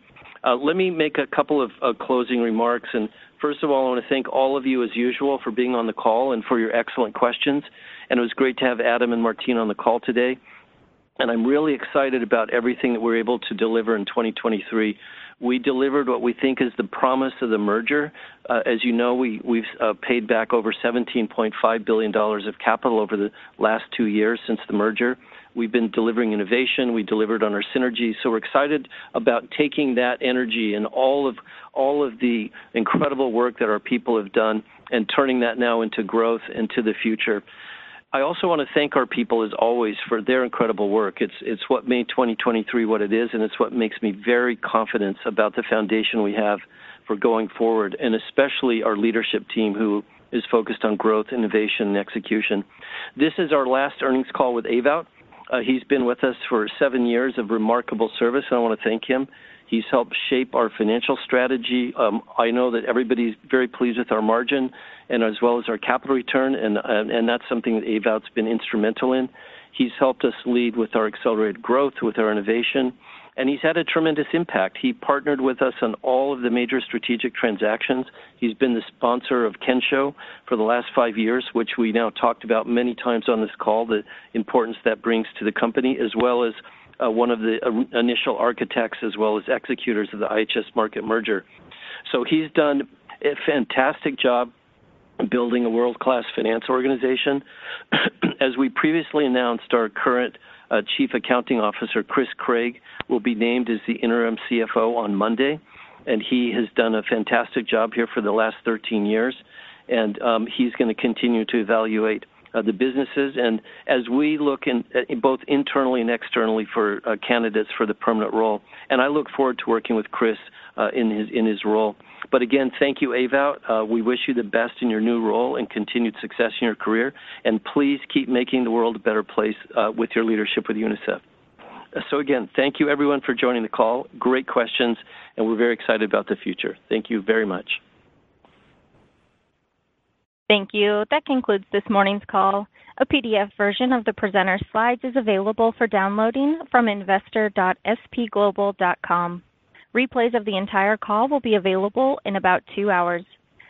Uh, let me make a couple of uh, closing remarks. And first of all, I want to thank all of you as usual for being on the call and for your excellent questions. And it was great to have Adam and Martina on the call today and I'm really excited about everything that we're able to deliver in 2023. We delivered what we think is the promise of the merger. Uh, as you know, we, we've uh, paid back over $17.5 billion of capital over the last two years since the merger. We've been delivering innovation. We delivered on our synergies. So we're excited about taking that energy and all of all of the incredible work that our people have done and turning that now into growth into the future. I also want to thank our people, as always, for their incredible work. It's it's what made 2023 what it is, and it's what makes me very confident about the foundation we have for going forward, and especially our leadership team who is focused on growth, innovation, and execution. This is our last earnings call with Ewout. Uh, he's been with us for seven years of remarkable service, and I want to thank him. He's helped shape our financial strategy. Um, I know that everybody's very pleased with our margin and as well as our capital return, and, and that's something that Ewout's been instrumental in. He's helped us lead with our accelerated growth, with our innovation, and he's had a tremendous impact. He partnered with us on all of the major strategic transactions. He's been the sponsor of Kensho for the last five years, which we now talked about many times on this call, the importance that brings to the company, as well as uh, one of the uh, initial architects as well as executors of the IHS Markit merger. So he's done a fantastic job building a world-class finance organization. As we previously announced, our current uh, Chief Accounting Officer, Chris Craig, will be named as the interim CFO on Monday, and he has done a fantastic job here for the last 13 years, and um, he's going to continue to evaluate uh, the businesses. And as we look in, uh, both internally and externally for uh, candidates for the permanent role, and I look forward to working with Chris uh, in his in his role. But again, thank you, Ewout. Uh, we wish you the best in your new role and continued success in your career. And please keep making the world a better place uh, with your leadership with UNICEF. So again, thank you everyone for joining the call. Great questions, and we're very excited about the future. Thank you very much. Thank you. That concludes this morning's call. A PDF version of the presenter slides is available for downloading from investor.spglobal.com. Replays of the entire call will be available in about two hours.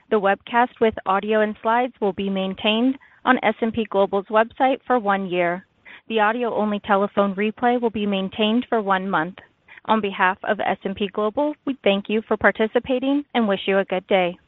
The webcast with audio and slides will be maintained on S&P Global's website for one year. The audio-only telephone replay will be maintained for one month. On behalf of S&P Global, we thank you for participating and wish you a good day.